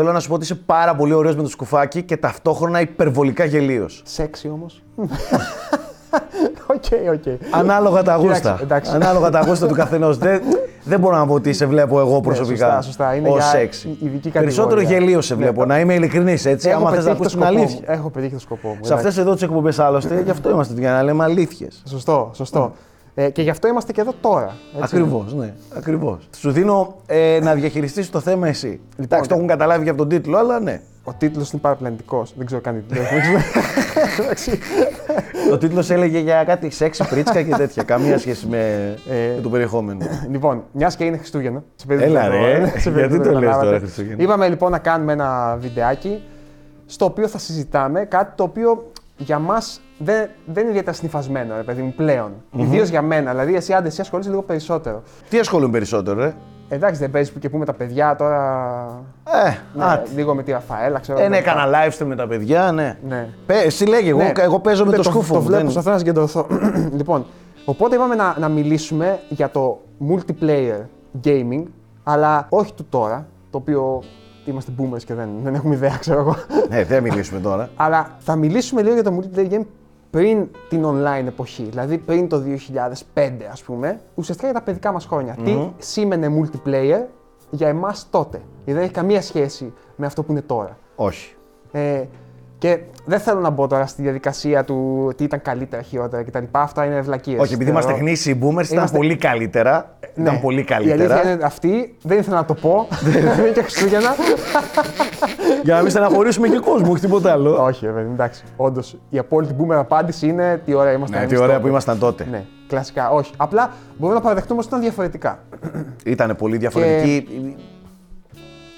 Θέλω να σου πω ότι είσαι πάρα πολύ ωραίος με το σκουφάκι και ταυτόχρονα υπερβολικά γελίος. Σεξι όμως. Οκ, οκ. Ανάλογα τα γούστα. Εντάξει, εντάξει. Ανάλογα τα γούστα του καθενός. δεν, δεν μπορώ να πω ότι σε βλέπω εγώ προσωπικά. Ναι, σωστά, σωστά. Είναι ως για σεξι. ειδική κατηγορία. Περισσότερο γελίο σε Ναι, βλέπω. το- Να είμαι ειλικρινής έτσι. Έχω Άμα θες να πετύχει ακούσει το την σκοπό αλήθεια. μου. Έχω πετύχει το σκοπό μου. Σε αυτές εδώ τις εκπομπές άλλωστε, γι' αυτό είμαστε για να λέμε αλήθειες. Σωστό, σωστό. Ε, και γι' αυτό είμαστε και εδώ τώρα. έτσι. Ακριβώς, ναι. Ακριβώς. Σου δίνω ε, να διαχειριστείς το θέμα εσύ. Λοιπόν, Εντάξει, το έχουν καταλάβει και από τον τίτλο, αλλά ναι. Ο τίτλος είναι παραπλανητικός. Δεν ξέρω καν τι τίτλο. Εντάξει. Ο τίτλος έλεγε για κάτι σεξι, πρίτσκα και τέτοια. Καμία σχέση με, Ε, με το περιεχόμενο. λοιπόν, μιας και είναι Χριστούγεννα. σε περίπτωση Έλα, που ρε. το- σε περίπτωση Γιατί που το λες καταλάβατε. τώρα Χριστούγεννα; Είπαμε λοιπόν να κάνουμε ένα βιντεάκι στο οποίο θα συζητάμε κάτι το οποίο για μας δεν, δεν είναι ιδιαίτερα συνηθισμένο, ρε παιδί μου, πλέον. Ιδίως για μένα. Δηλαδή, εσύ άντε, εσύ ασχολείσαι λίγο περισσότερο. Τι ασχολούμαι περισσότερο, ρε; Εντάξει, δεν παίζεις και που με τα παιδιά τώρα. Ε, Ναι, α, λίγο με τη Ραφαέλα, ξέρω. ε, ναι, εγώ. έκανα live stream με τα παιδιά, ναι. Ναι. Πε, εσύ λέγε, εγώ, Ναι. εγώ παίζω με Δεν το σκούφο Το μου. βλέπω, δεν- προσπαθώ να συγκεντρωθώ. λοιπόν, οπότε είπαμε να, να μιλήσουμε για το multiplayer gaming, αλλά όχι του τώρα, το οποίο είμαστε boomers και δεν, δεν έχουμε ιδέα, ξέρω εγώ. Ναι, δεν μιλήσουμε τώρα. αλλά θα μιλήσουμε λίγο για το multiplayer game πριν την online εποχή, δηλαδή πριν το 2005 ας πούμε, ουσιαστικά για τα παιδικά μας χρόνια. Τι σήμαινε multiplayer για εμάς τότε. Γιατί δεν έχει καμία σχέση με αυτό που είναι τώρα. Όχι. Ε, και δεν θέλω να μπω τώρα στη διαδικασία του τι ήταν καλύτερα, χειρότερα κτλ. Αυτά είναι ευλακίε. Όχι, επειδή είμαστε γνήσιοι boomers, ήταν Είμαστε- πολύ καλύτερα. Ήταν πολύ Η καλύτερα. αλήθεια είναι αυτή. Δεν ήθελα να το πω. Δεν είναι και Χριστούγεννα. Για να μην στεναχωρήσουμε και κόσμο, όχι τίποτα άλλο. Όχι, βέβαια, εντάξει. Όντως, η απόλυτη boomer απάντηση είναι τι ωραία ήμασταν. Ναι, εμείς τι ωραία τότε. που ήμασταν τότε. Ναι, κλασικά. Όχι. Απλά μπορούμε να παραδεχτούμε ότι ήταν διαφορετικά. Ήταν πολύ διαφορετική.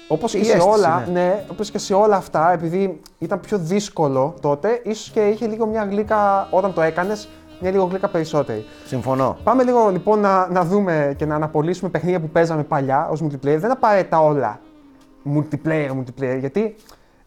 Όπως και Η σε αίσθηση, όλα, ναι. ναι, όπως και σε όλα αυτά, επειδή ήταν πιο δύσκολο τότε, ίσως και είχε λίγο μια γλύκα όταν το έκανες, μια λίγο γλύκα περισσότερη. Συμφωνώ. Πάμε λίγο λοιπόν να, να δούμε και να αναπολύσουμε παιχνίδια που παίζαμε παλιά ως multiplayer. Δεν είναι απαραίτητα όλα multiplayer, multiplayer, γιατί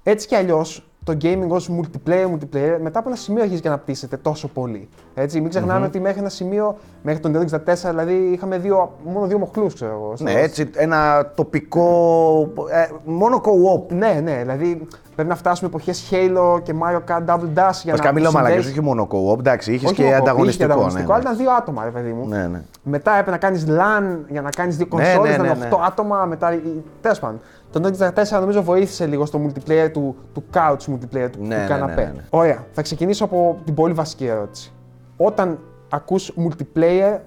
έτσι κι αλλιώς το gaming ως multiplayer, multiplayer, μετά από ένα σημείο αρχίζει και αναπτύσσεται τόσο πολύ. Έτσι, μην ξεχνάμε ότι μέχρι ένα σημείο, μέχρι τον 1964, δηλαδή είχαμε δύο, μόνο δύο μοχλούς, ξέρω εγώ. στο- Ναι, έτσι ένα τοπικό. Ε, μόνο co-op. Ναι, ναι, δηλαδή πρέπει να φτάσουμε εποχές Halo και Mario Kart Double Dash για Βασικά να. μιλάω μαλακές, συνδέσεις- όχι μόνο co-op. Εντάξει, είχες Όχι και μόνο co-op, είχε ανταγωνιστικό. ανταγωνιστικό, ναι, αλλά ήταν δύο άτομα, ρε παιδί μου. ναι. ναι, ναι. Μετά έπρεπε να κάνεις LAN για να κάνεις δύο Ναι, κονσόλε, ναι, να ναι, είναι ναι. 8 άτομα. Μετά. Τέλος πάντων. Το 1994 νομίζω βοήθησε λίγο στο multiplayer του, του couch multiplayer, του, Ναι, του ναι, καναπέ. ναι, ναι, ναι. Ωραία. Θα ξεκινήσω από την πολύ βασική ερώτηση. Όταν ακούς multiplayer,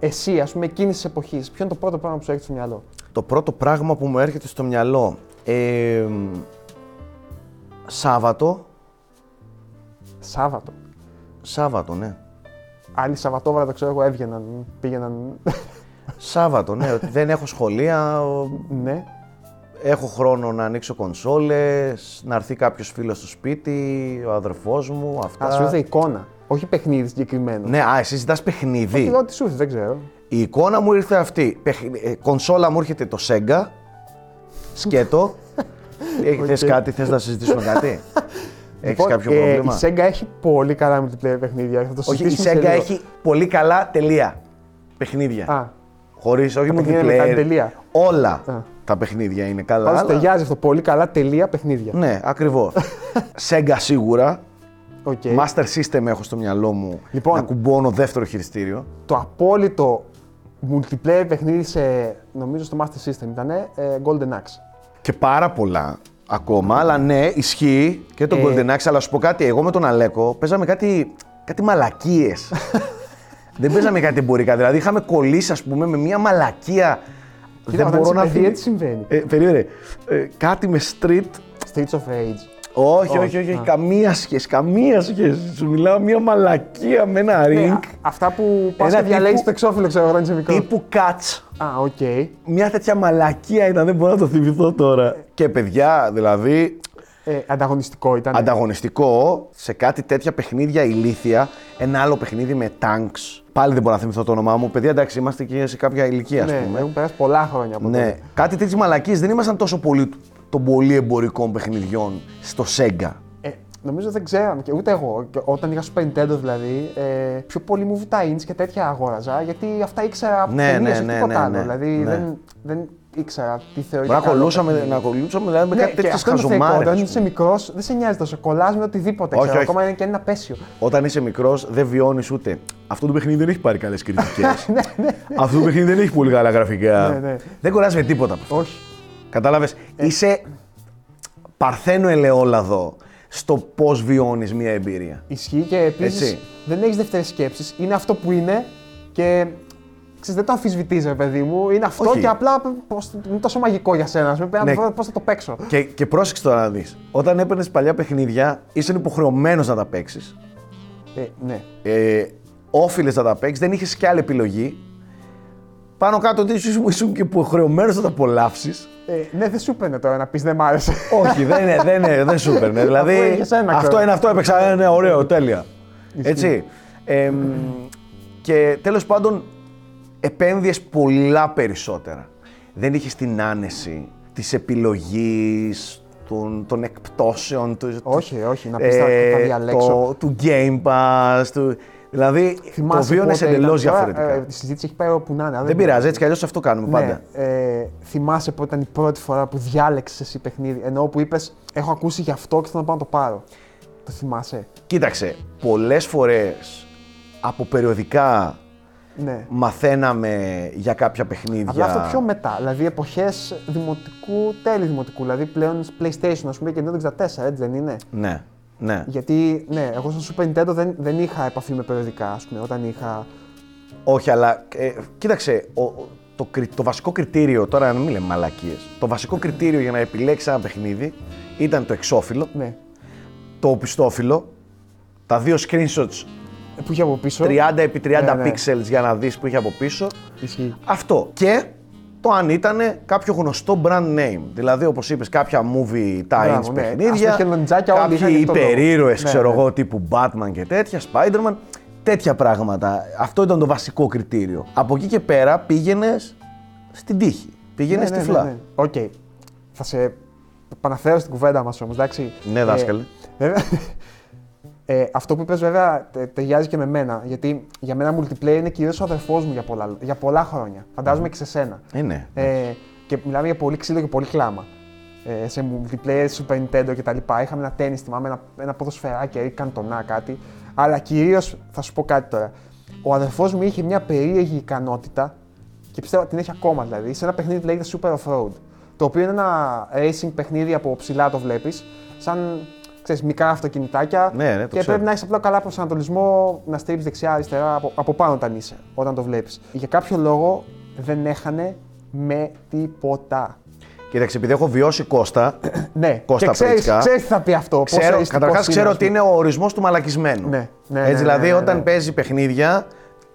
εσύ, ας πούμε, εκείνης της εποχής, ποιο είναι το πρώτο πράγμα που σου έρχεται στο μυαλό; Το πρώτο πράγμα που μου έρχεται στο μυαλό. Ε, Σάββατο. Σάββατο. Σάββατο, ναι. Άλλοι Σαββατόβραδο, ξέρω εγώ, έβγαιναν, πήγαιναν. Σάββατο, ναι. ότι δεν έχω σχολεία. ο- ναι. Έχω χρόνο να ανοίξω κονσόλες, να έρθει κάποιος φίλος στο σπίτι, ο αδερφός μου, αυτά. Α, σου ήρθε εικόνα. Όχι παιχνίδι συγκεκριμένο. Ναι, α, εσύ ζητάς παιχνίδι. Όχι, ό,τι σου ήρθε, δεν ξέρω. Η εικόνα μου ήρθε αυτή. Παιχ- ε, Κονσόλα μου έρχεται το Sega. Σκέτο. Έχει θες κάτι, θες να συζητήσουμε κάτι; Έχεις Λοιπόν, κάποιο ε, πρόβλημα; Η Sega έχει πολύ καλά multiplayer παιχνίδια. Θα το Όχι, η συζητήσουμε Sega σε λίγο. έχει πολύ καλά τελεία. Παιχνίδια. Α, Χωρίς, όχι παιχνίδια με κάτι multiplayer. τελεία. Όλα Α. τα παιχνίδια είναι καλά. Πάντως αλλά- ταιριάζει αυτό. Πολύ καλά τελεία παιχνίδια. Ναι, ακριβώς. Sega σίγουρα. OK. Master System έχω στο μυαλό μου Λοιπόν. να κουμπώνω δεύτερο χειριστήριο. Το απόλυτο multiplayer παιχνίδι σε, νομίζω στο Master System ήταν ε, Golden Axe. Και πάρα πολλά ακόμα, αλλά ναι, ισχύει και το Ε. Golden Axe. Αλλά σου πω κάτι, εγώ με τον Αλέκο παίζαμε κάτι, κάτι μαλακίες. Δεν παίζαμε κάτι εμπορικά. Δηλαδή είχαμε κολλήσει, ας πούμε, με μια μαλακία. Κοίτα, όταν είσαι παιδί, θυμ- έτσι συμβαίνει; Ε, περίμενε. Ε, κάτι με street. Streets of Rage. Όχι, όχι, Όχι, όχι, όχι, α. καμία σχέση, καμία σχέση. Σου μιλάω μια μαλακία με ένα Ναι, ring α- αυτά που πας Ένα και διαλέγεις τύπου- το εξώφυλλο, ξέρω εγώ, όταν είσαι μικρός. τύπου catch. Α, οκ. Μια τέτοια μαλακία ήταν, δεν μπορώ να το θυμηθώ τώρα. Και παιδιά, δηλαδή, Ε, ανταγωνιστικό ήταν. ανταγωνιστικό σε κάτι τέτοια παιχνίδια ηλίθια. Ένα άλλο παιχνίδι με tanks. Πάλι δεν μπορώ να θυμηθώ το όνομά του. Παιδιά, εντάξει, είμαστε και σε κάποια ηλικία, ας Ναι, πούμε. έχουν περάσει πολλά χρόνια από Ναι, τότε. κάτι τέτοιες μαλακίες δεν ήμασταν τόσο πολύ των πολύ εμπορικών παιχνιδιών στο Sega. Ε, νομίζω δεν ξέραμε και ούτε εγώ. Και όταν είχα στο Nintendo δηλαδή, ε, πιο πολύ μου τα inch και τέτοια αγόραζα γιατί αυτά ήξερα από Ναι, ταινίες, ναι, όχι ναι, τίποτα ναι, άλλο. ναι, δηλαδή ναι. δεν, δεν ήξερα τι θεωρεί. Μπορεί να κολλούσαμε, να κολλούσαμε δηλαδή, με Ναι, κάτι και τέτοιε αυτό είναι το θεϊκό. χαζομάρε. Όταν είσαι μικρός, δεν σε νοιάζει τόσο. Κολλάς με οτιδήποτε. Όχι, ξέρω, όχι. Ακόμα είναι και ένα απέσιο. Όταν είσαι μικρός, δεν βιώνεις ούτε. Αυτό το παιχνίδι δεν έχει πάρει καλές κριτικές. Αυτό το παιχνίδι δεν έχει πολύ καλά γραφικά. Ναι, ναι. Δεν κουράζει με τίποτα από αυτό. Όχι. Κατάλαβες; Είσαι παρθένο ελαιόλαδο στο πώς βιώνεις μια εμπειρία. Ισχύει και επίσης Έτσι. δεν έχεις δεύτερες σκέψεις. Είναι αυτό που είναι και ξέρεις, δεν το αμφισβητείς, ρε παιδί μου. Είναι αυτό Όχι. και απλά πώς, είναι τόσο μαγικό για σένα. Ναι. Ναι. Πώς θα το παίξω. Και, και πρόσεξε τώρα να δεις. Όταν έπαιρνες παλιά παιχνίδια, ήσουν υποχρεωμένος να τα παίξεις. Ε, ναι. Ε, Όφιλες να τα παίξεις, δεν είχες και άλλη επιλογή. Πάνω κάτω ότι ήσουν, ήσουν και υποχρεωμένος να τα απολαύσεις. Ε, ναι, δεν σου έπαιρνε τώρα να πεις δεν μ' άρεσε. Όχι, δεν, είναι, δεν, είναι, δεν σου έπαιρνε. Δηλαδή, Αφού είχες ένα, αυτό ξέρω. είναι αυτό, έπαιξα. ε, Ναι, ωραίο, τέλεια. Έτσι. Ε, και τέλος πάντων, επένδυες πολλά περισσότερα. Δεν είχες την άνεση της επιλογής, των, των εκπτώσεων, του, όχι, όχι, να πεις θα, θα διαλέξω. το- του Game Pass, του, δηλαδή το Θυμάσαι βίωνες πότε ήταν. εντελώς Τώρα, διαφορετικά. ε, η συζήτηση έχει πάει όπου να είναι. δεν πειράζει, έτσι κι αλλιώς αυτό κάνουμε πάντα. Ναι, ε, θυμάσαι πότε ήταν η πρώτη φορά που διάλεξες εσύ παιχνίδι. Ενώ που είπες: Έχω ακούσει γι' αυτό και θέλω να πάω να το πάρω. Το θυμάσαι; Κοίταξε, πολλές φορές από περιοδικά Ναι. μαθαίναμε για κάποια παιχνίδια. Απλά αυτό πιο μετά. Δηλαδή εποχές δημοτικού, τέλη δημοτικού. Δηλαδή πλέον PlayStation, ας πούμε, και Nintendo 64, έτσι δεν είναι; Ναι, ναι. Γιατί, ναι, εγώ στο Super Nintendo δεν, δεν είχα επαφή με περιοδικά, ας πούμε, όταν είχα. Όχι, αλλά ε, κοίταξε, ο- ο- το, κρι- το βασικό κριτήριο, τώρα να μην λέμε μαλακίες, το βασικό κριτήριο για να επιλέξεις ένα παιχνίδι ήταν το εξώφυλλο, Ναι. το οπισθόφυλλο, τα δύο screenshots Που είχε από πίσω. 30 επί 30 Ναι, ναι. pixels για να δεις που είχε από πίσω. Ισχύει. Αυτό. Και το αν ήταν κάποιο γνωστό brand name. Δηλαδή, όπως είπες, κάποια movie tie-ins Μπράβο, ναι. παιχνίδια, Ας το χελοντζάκια όλοι είχαν κάποιοι και αυτό το λόγο. υπερήρωες, Ναι, ξέρω ναι. εγώ, τύπου Batman και τέτοια, Spider-Man, τέτοια πράγματα. Αυτό ήταν το βασικό κριτήριο. Από εκεί και πέρα πήγαινες στην τύχη. Πήγαινες Ναι, στα ναι, τυφλά. ναι, ναι. Οκ. Θα σε επαναφέρω στην κουβέντα μας όμως, εντάξει. Ναι, δάσκαλε. Βέβαια, ε, αυτό που είπες βέβαια τε- ταιριάζει και με μένα. Γιατί για μένα multiplayer είναι κυρίως ο αδερφός μου για πολλά, για πολλά χρόνια. Φαντάζομαι και σε σένα. Ε, ναι. Ε, και μιλάμε για πολύ ξύλο και πολύ κλάμα. Ε, σε multiplayer, Super Nintendo κτλ. Είχαμε ένα τέννη, θυμάμαι, ένα, ένα ποδοσφαιράκι ή καντονά κάτι. Αλλά κυρίως θα σου πω κάτι τώρα. Ο αδερφός μου είχε μια περίεργη ικανότητα και πιστεύω ότι την έχει ακόμα δηλαδή, σε ένα παιχνίδι που λέγεται Super Off-Road. Το οποίο είναι ένα racing παιχνίδι από ψηλά το βλέπεις, σαν ξέρεις, μικρά αυτοκινητάκια. Ναι, ναι, το και ξέρω. πρέπει να έχεις απλά καλά προσανατολισμό να στρίψεις δεξιά-αριστερά από, από πάνω όταν είσαι, όταν το βλέπεις. Για κάποιο λόγο δεν έχανε με τίποτα. Κοίταξε, επειδή έχω βιώσει Κώστα, Ναι, Κώστα και ξέρεις, Πρίτσκα. ξέρεις τι θα πει αυτό. πόσο ξέρω, αριστικός καταρχάς είναι, ξέρω ας ότι πούμε. είναι ο ορισμός του μαλακισμένου. Ναι, ναι, Έτσι, ναι, δηλαδή ναι, ναι, όταν ναι. παίζει παιχνίδια,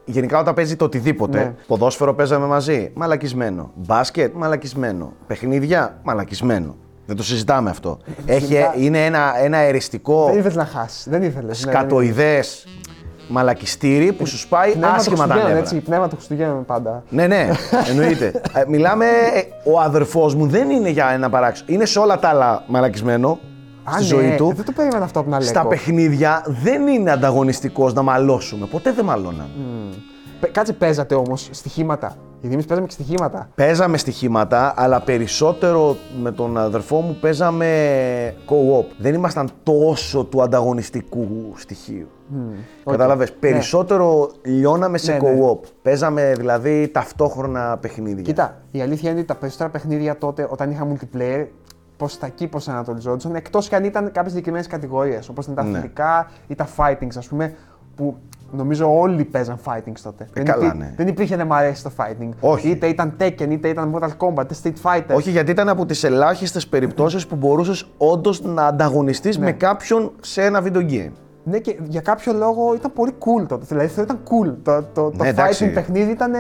γενικά όταν παίζει το οτιδήποτε, Ναι. ποδόσφαιρο παίζαμε μαζί, μαλακισμένο. Μπάσκετ, μαλακισμένο. Παιχνίδια, μαλακισμένο. Δεν το συζητάμε αυτό. Έχει, Γενικά- είναι ένα, ένα εριστικό, Δεν ήθελες να χάσεις. Δεν ήθελες. σκατοειδές μαλακιστήρι που σου σπάει Πνεύμα άσχημα του τα Χριστουγέννων, νεύρα. έτσι. Πνεύμα του Χριστουγέννων πάντα. Ναι, ναι, εννοείται. Ε, μιλάμε, ε, ο αδερφός μου δεν είναι για ένα παράξενο. Είναι σε όλα τα άλλα μαλακισμένο στη Α, ζωή ναι, του. Δεν το περίμενα αυτό από την Αλέκο. Στα παιχνίδια δεν είναι ανταγωνιστικός να μαλώσουμε. Ποτέ δεν μαλώναμε. Πε- Κάτσε, παίζατε όμως στοιχήματα. Γιατί εμείς παίζαμε και στοιχήματα. Παίζαμε στοιχήματα, αλλά περισσότερο με τον αδερφό μου παίζαμε co-op. Δεν ήμασταν τόσο του ανταγωνιστικού στοιχείου. Κατάλαβες, περισσότερο λιώναμε σε Ναι, ναι. co-op. Παίζαμε δηλαδή ταυτόχρονα παιχνίδια. Κοίτα, η αλήθεια είναι ότι τα περισσότερα παιχνίδια τότε, όταν είχα multiplayer, προς τα εκεί προσανατολιζόντουσαν, εκτός και αν ήταν κάποιες συγκεκριμένες κατηγορίες, όπως ήταν τα Ναι. αθλητικά ή τα fightings, ας πούμε, που νομίζω όλοι παίζαν fightings τότε. δεν, Ε, καλά, ναι. δεν υπήρχε να μ' αρέσει το fighting. Όχι. Είτε ήταν Tekken, είτε ήταν Mortal Kombat, είτε Street Fighter. Όχι, γιατί ήταν από τις ελάχιστες περιπτώσεις που μπορούσες όντως να ανταγωνιστείς με κάποιον σε ένα video game. Ναι, και για κάποιο λόγο ήταν πολύ cool τότε. Δηλαδή αυτό ήταν cool. Το, το, το Ναι, εντάξει. fighting παιχνίδι ήταν.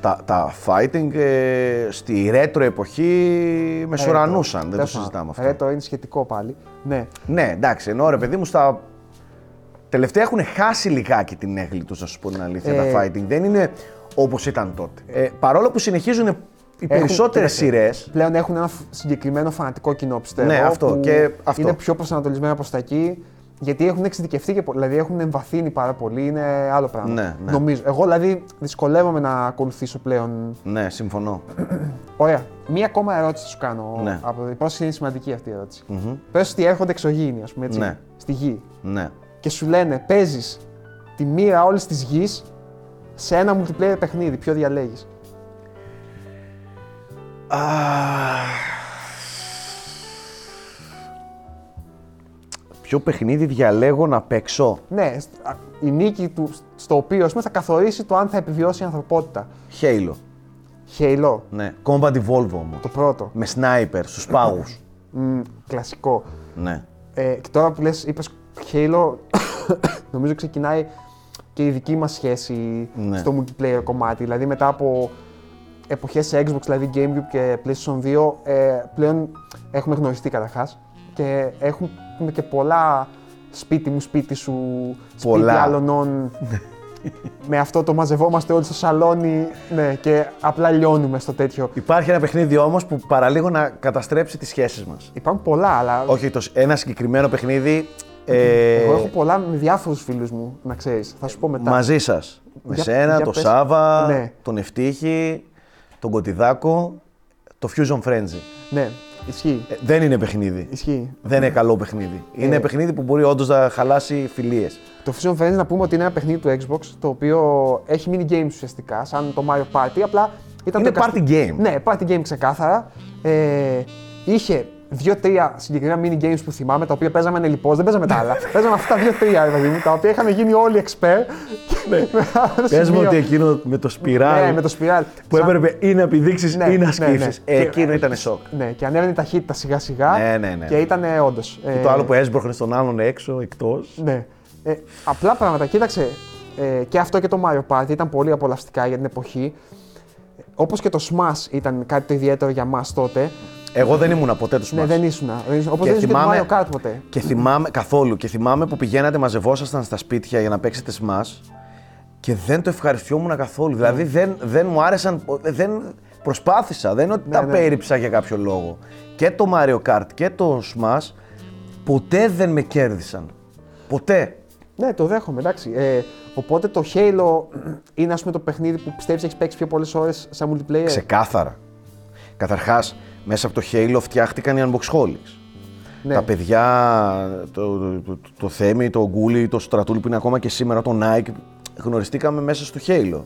Τα, τα fighting ε, στη retro εποχή μεσουρανούσαν, δεν το συζητάμε αυτό. Ρέτο είναι σχετικό πάλι. Ναι. Ναι, εντάξει, ενώ ρε παιδί μου στα. Τελευταία έχουν χάσει λιγάκι την έγκλη τους, να σου πω την αλήθεια, Ε. τα fighting. Δεν είναι όπως ήταν τότε. Ε, παρόλο που συνεχίζουν οι περισσότερες κοίταξε, σειρέ. Πλέον έχουν ένα φ- συγκεκριμένο φανατικό κοινό, πιστεύω. Ναι, αυτό. που Και αυτό. Είναι πιο προσανατολισμένα προς τα εκεί. Γιατί έχουν εξειδικευτεί και πο- δηλαδή έχουν εμβαθύνει πάρα πολύ, είναι άλλο πράγμα. Ναι, ναι. Νομίζω. Εγώ δηλαδή δυσκολεύομαι να ακολουθήσω πλέον. Ναι, συμφωνώ. Ωραία. Μία ακόμα ερώτηση θα σου κάνω. Ναι. Από... Η πρόσκληση είναι σημαντική αυτή η ερώτηση. Μμμ. Πες ότι έρχονται εξωγήινοι, ας πούμε έτσι, Ναι. στη γη Ναι. Και σου λένε παίζεις τη μοίρα όλης της γης σε ένα multiplayer παιχνίδι. Ποιο διαλέγεις. Ποιο παιχνίδι διαλέγω να παίξω; Ναι, σ- α, η νίκη του στο οποίο ας πούμε, θα καθορίσει το αν θα επιβιώσει η ανθρωπότητα. Halo. Halo, Ναι. Combat Evolve όμως. το πρώτο. Με sniper στους πάγους. Μ, κλασικό. ναι. Ε, και τώρα που λες, είπες Halo, νομίζω ξεκινάει και η δική μας σχέση Ναι. στο multiplayer κομμάτι. Δηλαδή μετά από εποχές σε Xbox, δηλαδή Gamecube και PlayStation 2, ε, πλέον έχουμε γνωριστεί καταρχάς και έχουμε και πολλά σπίτι μου, σπίτι σου, σπίτι Πολλά. άλλων με αυτό το μαζευόμαστε όλοι στο σαλόνι ναι, και απλά λιώνουμε στο τέτοιο. Υπάρχει ένα παιχνίδι όμως που παραλίγο να καταστρέψει τις σχέσεις μας. Υπάρχουν πολλά, αλλά Όχι, το, ένα συγκεκριμένο παιχνίδι. Ε, εγώ έχω πολλά με διάφορους φίλους μου, να ξέρεις. Θα σου πω μετά. μαζί σας. Με Για- σένα, για τον πες. Σάβα, Ναι. τον Ευτύχη, τον Κωτιδάκο, το Fusion Frenzy. Ναι, ισχύει. Ε, δεν είναι παιχνίδι. Ισχύει. Δεν είναι καλό παιχνίδι. Είναι Ε. παιχνίδι που μπορεί όντως να χαλάσει φιλίες. Το Fusion Friends να πούμε ότι είναι ένα παιχνίδι του Xbox το οποίο έχει mini games ουσιαστικά, σαν το Mario Party. Απλά ήταν Είναι το εικασ- party game. Ναι, party game ξεκάθαρα. Ε, είχε δύο-τρία συγκεκριμένα mini games που θυμάμαι, τα οποία παίζαμε λοιπόν, δεν παίζαμε τα άλλα. παίζαμε αυτά δύο-τρία, ρε παιδί μου, τα οποία είχαν γίνει όλοι expert. Ναι, Πες μου ότι εκείνο με το σπιράλ Ναι, με το spiral. που Σαν- έπρεπε ή να πηδήξει Ναι, ή να ναι, σκύψει. ναι. Ε, Και- εκείνο ήταν σοκ. Ναι, και ανέβαινε η ταχύτητα σιγά-σιγά. Ναι, ναι, ναι. Και ήταν όντως. Το άλλο που έσπροχνε τον άλλον έξω, εκτός. Ναι. Ε, απλά πράγματα. Κοίταξε, ε, και αυτό και το Mario Party ήταν πολύ απολαυστικά για την εποχή. Όπως και το Smash ήταν κάτι το ιδιαίτερο για μας τότε. Εγώ δεν ήμουν ποτέ τους Ναι, Smash. δεν ήσουν. Όπω Και δεν ήσουν και το θυμάμαι- Mario Kart ποτέ. Και θυμάμαι καθόλου. Και θυμάμαι που πηγαίνατε, μαζευόσασταν στα σπίτια για να παίξετε Smash και δεν το ευχαριστιόμουν καθόλου. Δηλαδή δεν, δεν μου άρεσαν. Δεν προσπάθησα. Δεν είναι ότι τα ναι. πέριψα για κάποιο λόγο. Και το Mario Kart και το Smash ποτέ δεν με κέρδισαν. Ποτέ. Ναι, το δέχομαι, εντάξει. Ε, οπότε το Halo είναι ας πούμε το παιχνίδι που πιστεύεις έχεις παίξει πιο πολλές ώρες σαν multiplayer; Ξεκάθαρα. Καταρχάς, μέσα από το Halo φτιάχτηκαν οι Unboxholics. Ναι. Τα παιδιά, το, το, το, το Θέμη, το Γκούλι, το Στρατούλη που είναι ακόμα και σήμερα, το Nike, γνωριστήκαμε μέσα στο Halo.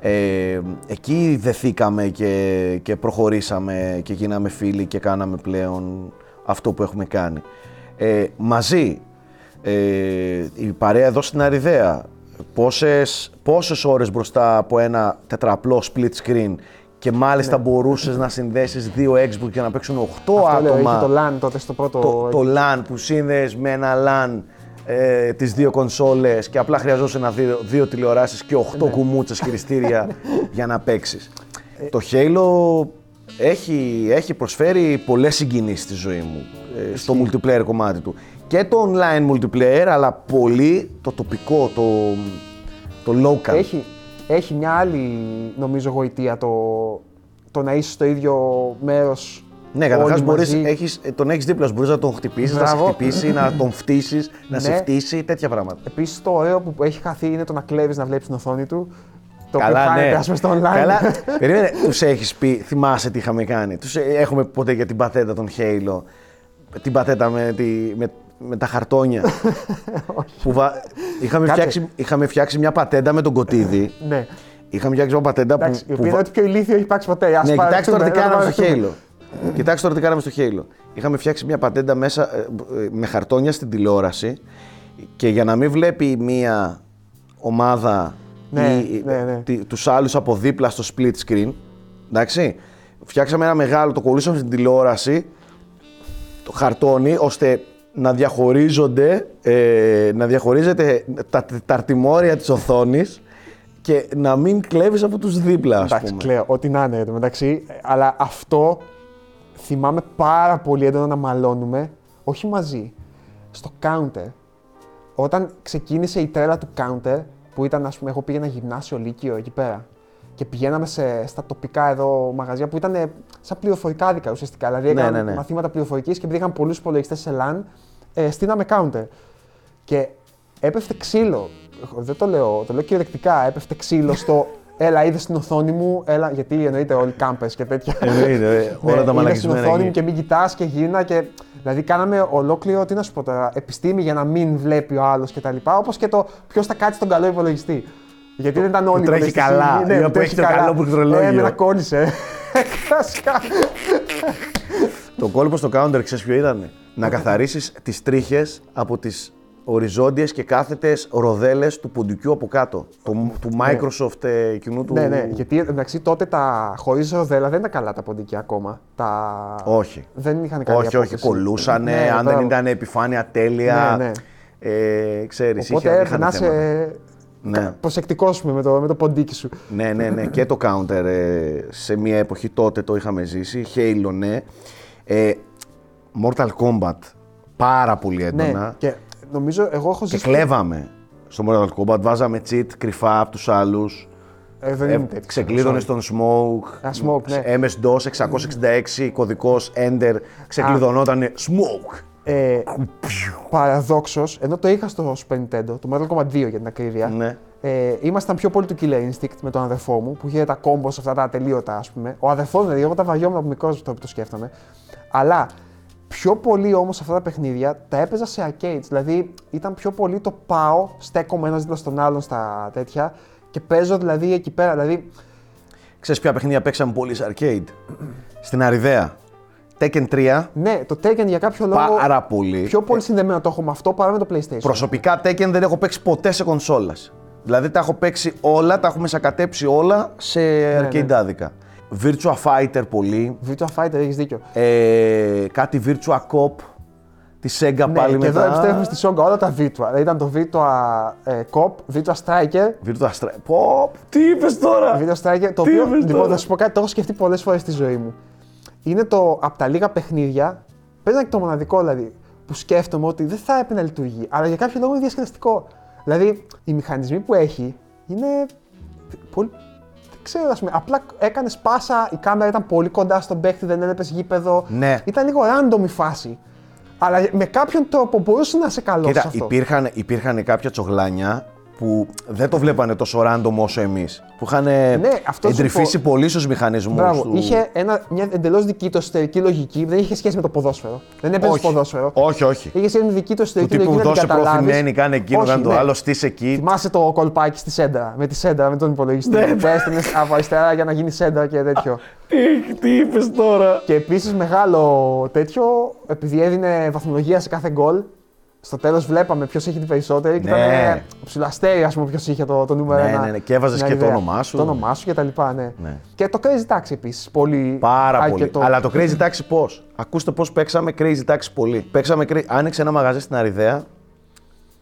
Ε, εκεί δεθήκαμε και, και προχωρήσαμε και γίναμε φίλοι και κάναμε πλέον αυτό που έχουμε κάνει. Ε, μαζί, ε, η παρέα εδώ στην Αριδαία, πόσες, πόσες ώρες μπροστά από ένα τετραπλό split screen και μάλιστα μπορούσες να συνδέσεις δύο Xbox για να παίξουν 8 Αυτό λέω, άτομα είχε το LAN τότε στο πρώτο. το, το LAN που σύνδεες με ένα LAN ε, τις δύο κονσόλες και απλά χρειαζόταν να δύο, δύο τηλεοράσεις και 8 κουμούτσες χειριστήρια για να παίξεις. το Halo έχει, έχει προσφέρει πολλές συγκινήσεις στη ζωή μου ε, στο multiplayer κομμάτι του. Και το online multiplayer, αλλά πολύ το τοπικό, το, το local. Έχει, έχει μια άλλη νομίζω γοητεία το, το να είσαι στο ίδιο μέρος. Ναι, καταρχάς έχεις, ε, τον έχεις δίπλα σου. Μπορείς να τον χτυπήσεις, να σε Μπράβο. χτυπήσει, να τον φτύσεις, να σε Ναι. φτύσει, τέτοια πράγματα. Επίσης το ωραίο που έχει χαθεί είναι το να κλέβεις να βλέπεις την οθόνη του. Το Καλά, οποίο χάνεται, ναι. ας πούμε, στο online. Καλά, περίμενε, τους έχεις πει, θυμάσαι τι είχαμε κάνει. Τους, ε, έχουμε ποτέ για την πατέτα των Halo. Την πατέτα με, τη, με, με τα χαρτόνια. που βα... είχαμε, Κάτσε. φτιάξει, είχαμε φτιάξει μια πατέντα με τον κοτίδι. ναι. είχαμε φτιάξει μια πατέντα που. Εντάξει, η που οποία βα- είναι ό,τι πιο ηλίθιο έχει υπάρξει ποτέ. Ας ναι, κοιτάξτε τώρα τι παραδεχτούμε, κάναμε στο να παραδεχτούμε. Halo. κοιτάξτε τώρα τι κάναμε στο Halo. Είχαμε φτιάξει μια πατέντα μέσα ε, ε, με χαρτόνια στην τηλεόραση και για να μην βλέπει μία ομάδα Ναι, ή, ναι, ναι. τι- τους άλλους από δίπλα στο split screen, εντάξει, φτιάξαμε ένα μεγάλο, το κολλήσαμε στην τηλεόραση, το χαρτόνι, ώστε να διαχωρίζονται, ε, να διαχωρίζεται τα, τα αρτημόρια της οθόνης και να μην κλέβεις από τους δίπλα, ας Εντάξει, πούμε. κλαίω, ό,τι να είναι μεταξύ. Αλλά αυτό θυμάμαι πάρα πολύ έντονα να μαλώνουμε, όχι μαζί, στο counter. Όταν ξεκίνησε η τρέλα του counter, που ήταν, ας πούμε, εγώ πήγαινα γυμνάσιο Λύκειο εκεί πέρα. Και πηγαίναμε σε, στα τοπικά εδώ μαγαζιά που ήταν σαν πληροφορικά ουσιαστικά. Δηλαδή Ναι, έκαναμε ναι, ναι. μαθήματα πληροφορικής και επειδή είχαν πολλούς υπολογιστές σε LAN, ε, στείναμε counter. Και έπεφτε ξύλο. Δεν το λέω, το λέω κυριολεκτικά. Έπεφτε ξύλο στο. Έλα, είδες στην οθόνη μου. Έλα, γιατί εννοείται όλοι κάμπες και τέτοια. Εννοείται, ε, όλα τα είδες στην μαλακισμένα οθόνη εκεί. μου και μην κοιτάς και γίνα. Και... Δηλαδή, κάναμε ολόκληρο, τι να σου πω τώρα, επιστήμη για να μην βλέπει ο άλλος κτλ. Όπως και το ποιος θα κάτσει στον καλό υπολογιστή. Γιατί δεν ήταν όλοι τρέχει κοντά στη καλά, στιγμή. ή που που έχει τρέχει το καλά. καλό πληκτρολόγιο. Ε, εμένα κόλλησε. Κλασικά. Το κόλπο στο counter, ξέρεις ποιο ήταν; Να καθαρίσεις τις τρίχες από τις οριζόντιες και κάθετες ροδέλες του ποντικού από κάτω. Του, του Microsoft ε, εκείνου του. Ναι, ναι, γιατί εντάξει τότε τα χωρίς ροδέλα δεν ήταν καλά τα ποντίκια ακόμα. Τα... Όχι. Δεν είχαν καλή Όχι, όχι, απόκριση. κολούσανε, Ναι, αν δεν μπράβο. ήταν επιφάνεια τέλεια. Ναι, ναι. Ε, ξέρεις, Οπότε είχε, έπρεπε να είχαν θέματα. είσαι Ναι. προσεκτικό με το, με το ποντίκι σου. Ναι, ναι, ναι. και το counter ε, σε μια εποχή τότε το είχαμε ζήσει. Halo, ναι. Ε, Mortal Kombat, πάρα πολύ έντονα. Ναι, και νομίζω εγώ έχω Και ζήσει. κλέβαμε στο Mortal Kombat, βάζαμε cheat κρυφά από τους άλλους. Ε, δεν Ε, είναι τέτοιος. ξεκλείδωνες sorry. τον Smoke. Α, Smoke, ναι. MS-DOS 666, κωδικός Ender, ξεκλειδωνόταν Smoke. Ε, Παραδόξως, ενώ το είχα στο Super Nintendo, το Mortal Kombat 2 για την ακρίβεια, Ναι. ε, ήμασταν πιο πολύ του Killer Instinct με τον αδερφό μου που είχε τα combos αυτά τα ατελείωτα, ας πούμε. Ο αδερφός δηλαδή, εγώ τα βαριόμουν από μικρός το, το σκέφτομαι. Αλλά πιο πολύ όμως αυτά τα παιχνίδια τα έπαιζα σε arcades. Δηλαδή ήταν πιο πολύ το πάω, στέκομαι ένας δίπλα στον άλλον στα τέτοια και παίζω δηλαδή εκεί πέρα. Δηλαδή Ξέρεις ποια παιχνίδια παίξαμε πολύ σε arcade; Στην Αριδαία. Tekken 3, ναι, το Tekken για κάποιο λόγο πάρα πολύ. πιο πολύ συνδεμένο το έχω με αυτό παρά με το PlayStation. Προσωπικά Tekken δεν έχω παίξει ποτέ σε κονσόλας. Δηλαδή τα έχω παίξει όλα, τα έχουμε σακατέψει όλα σε ναι. arcade άδικα. Virtua Fighter πολύ. Virtua Fighter, έχεις δίκιο. Ε, κάτι Virtua Cop. Τη Sega πάλι ναι, και μετά. εδώ επιστρέφουμε στη Sega όλα τα Virtua. Δηλαδή ήταν το Virtua ε, Cop, Virtua Striker. Virtua Strike. Πω, τι είπες τώρα; Virtua Striker, το Τι οποίο, είπες λοιπόν, τώρα; θα σου πω κάτι, το έχω σκεφτεί πολλές φορές στη ζωή μου. Είναι το από τα λίγα παιχνίδια, παίζει και το μοναδικό δηλαδή, που σκέφτομαι ότι δεν θα έπρεπε να λειτουργεί, αλλά για κάποιο λόγο είναι διασκεδαστικό. Δηλαδή, οι μηχανισμοί που έχει είναι. Πολύ... Δεν ξέρω, ας πούμε, απλά έκανες πάσα, η κάμερα ήταν πολύ κοντά στον παίχτη, δεν έλεπε γήπεδο. Ναι. Ήταν λίγο random η φάση. Αλλά με κάποιον τρόπο μπορούσε να είσαι καλό σε Κοίτα, αυτό. υπήρχαν, υπήρχαν κάποια τσογλάνια που δεν το βλέπανε τόσο random όσο εμείς. Που είχαν Ναι, αυτό σου εντρυφήσει πω. πολύ στους μηχανισμούς. Μπράβο. του. Είχε ένα, μια εντελώς δική του εσωτερική λογική. Δεν είχε σχέση με το ποδόσφαιρο. Δεν έπαιζε όχι. ποδόσφαιρο. όχι, όχι. Είχε σχέση με δική του Του εσωτερική τύπου λογική. να την δώσε καταλάβεις. προθυμένη, κάνε εκείνο, Όχι, κάνε το ναι. άλλο, στήσε εκεί. Θυμάσαι το κολπάκι στη σέντρα. Με τη σέντρα, με τον υπολογιστή. Ναι, που έστειλες από αριστερά για να γίνει σέντρα και τέτοιο. Τι, τι είπες τώρα; και επίσης μεγάλο τέτοιο, επειδή έδινε βαθμολογία σε κάθε γκολ. Στο τέλος βλέπαμε ποιος έχει την περισσότερη και Ναι. ήταν ψηλαστέρι, ας πούμε, ποιος είχε το, το νούμερο Ναι, ένα. ναι, ναι, και έβαζες Μια και το ιδέα. όνομά σου. Το όνομά σου και τα λοιπά, ναι. Ναι. Και το Crazy Taxi επίσης. Πολύ Πάρα πολύ. αρκετό. Αλλά το Crazy Taxi πώς; Ακούστε πώς παίξαμε Crazy Taxi πολύ. Παίξαμε, cra- άνοιξε ένα μαγαζί στην Αριδαία.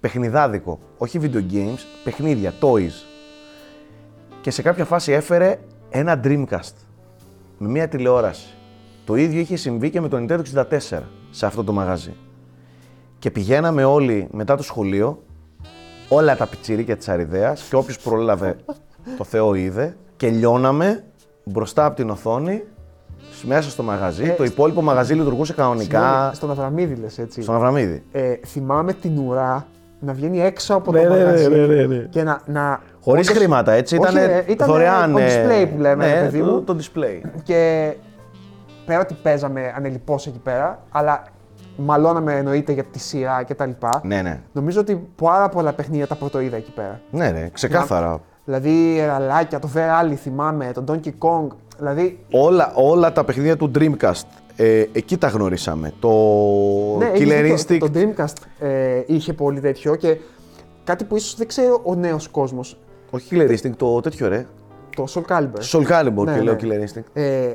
Παιχνιδάδικο. Όχι video games, παιχνίδια, toys. Και σε κάποια φάση έφερε ένα Dreamcast. Με μια τηλεόραση. Το ίδιο είχε συμβεί και με το Nintendo 64 σε αυτό το μαγαζί. Και πηγαίναμε όλοι μετά το σχολείο, όλα τα πιτσιρίκια της Αριδαίας και όποιος πρόλαβε το Θεό είδε και λιώναμε μπροστά από την οθόνη μέσα στο μαγαζί. το υπόλοιπο μαγαζί λειτουργούσε κανονικά Συγγνώμη, Στον Αβραμίδη λες, έτσι. στον Αβραμίδη. Ε, θυμάμαι την ουρά να βγαίνει έξω από Ναι, το ναι, ναι, μαγαζί ναι, ναι, ναι. και να... να Χωρίς όντως- χρήματα, έτσι. Όχι, Ήταν ρε, ήτανε δωρεάν. το ε, display που λέμε, ναι, ρε παιδί το, μου. το display. Και πέρα ότι παίζαμε ανελιπώς εκεί πέρα, αλλά μαλώναμε εννοείται για τη σειρά και τα λοιπά. Ναι, ναι. Νομίζω ότι πάρα πολλά παιχνίδια τα πρωτοείδα εκεί πέρα. Ναι, ναι, ξεκάθαρα. Δηλαδή, ραλάκια, το Verali θυμάμαι, τον Donkey Kong. Δηλαδή, Όλα, όλα τα παιχνίδια του Dreamcast, ε, εκεί τα γνωρίσαμε. Το Ναι, έχεις Killer δίκιο. Instinct. Το Dreamcast ε, είχε πολύ τέτοιο και κάτι που ίσως δεν ξέρει ο νέος κόσμος. Όχι Killer Instinct, το τέτοιο ρε. Το Soul Calibur. Soul Calibur Ναι, και λέω ναι. Killer Instinct. Ε,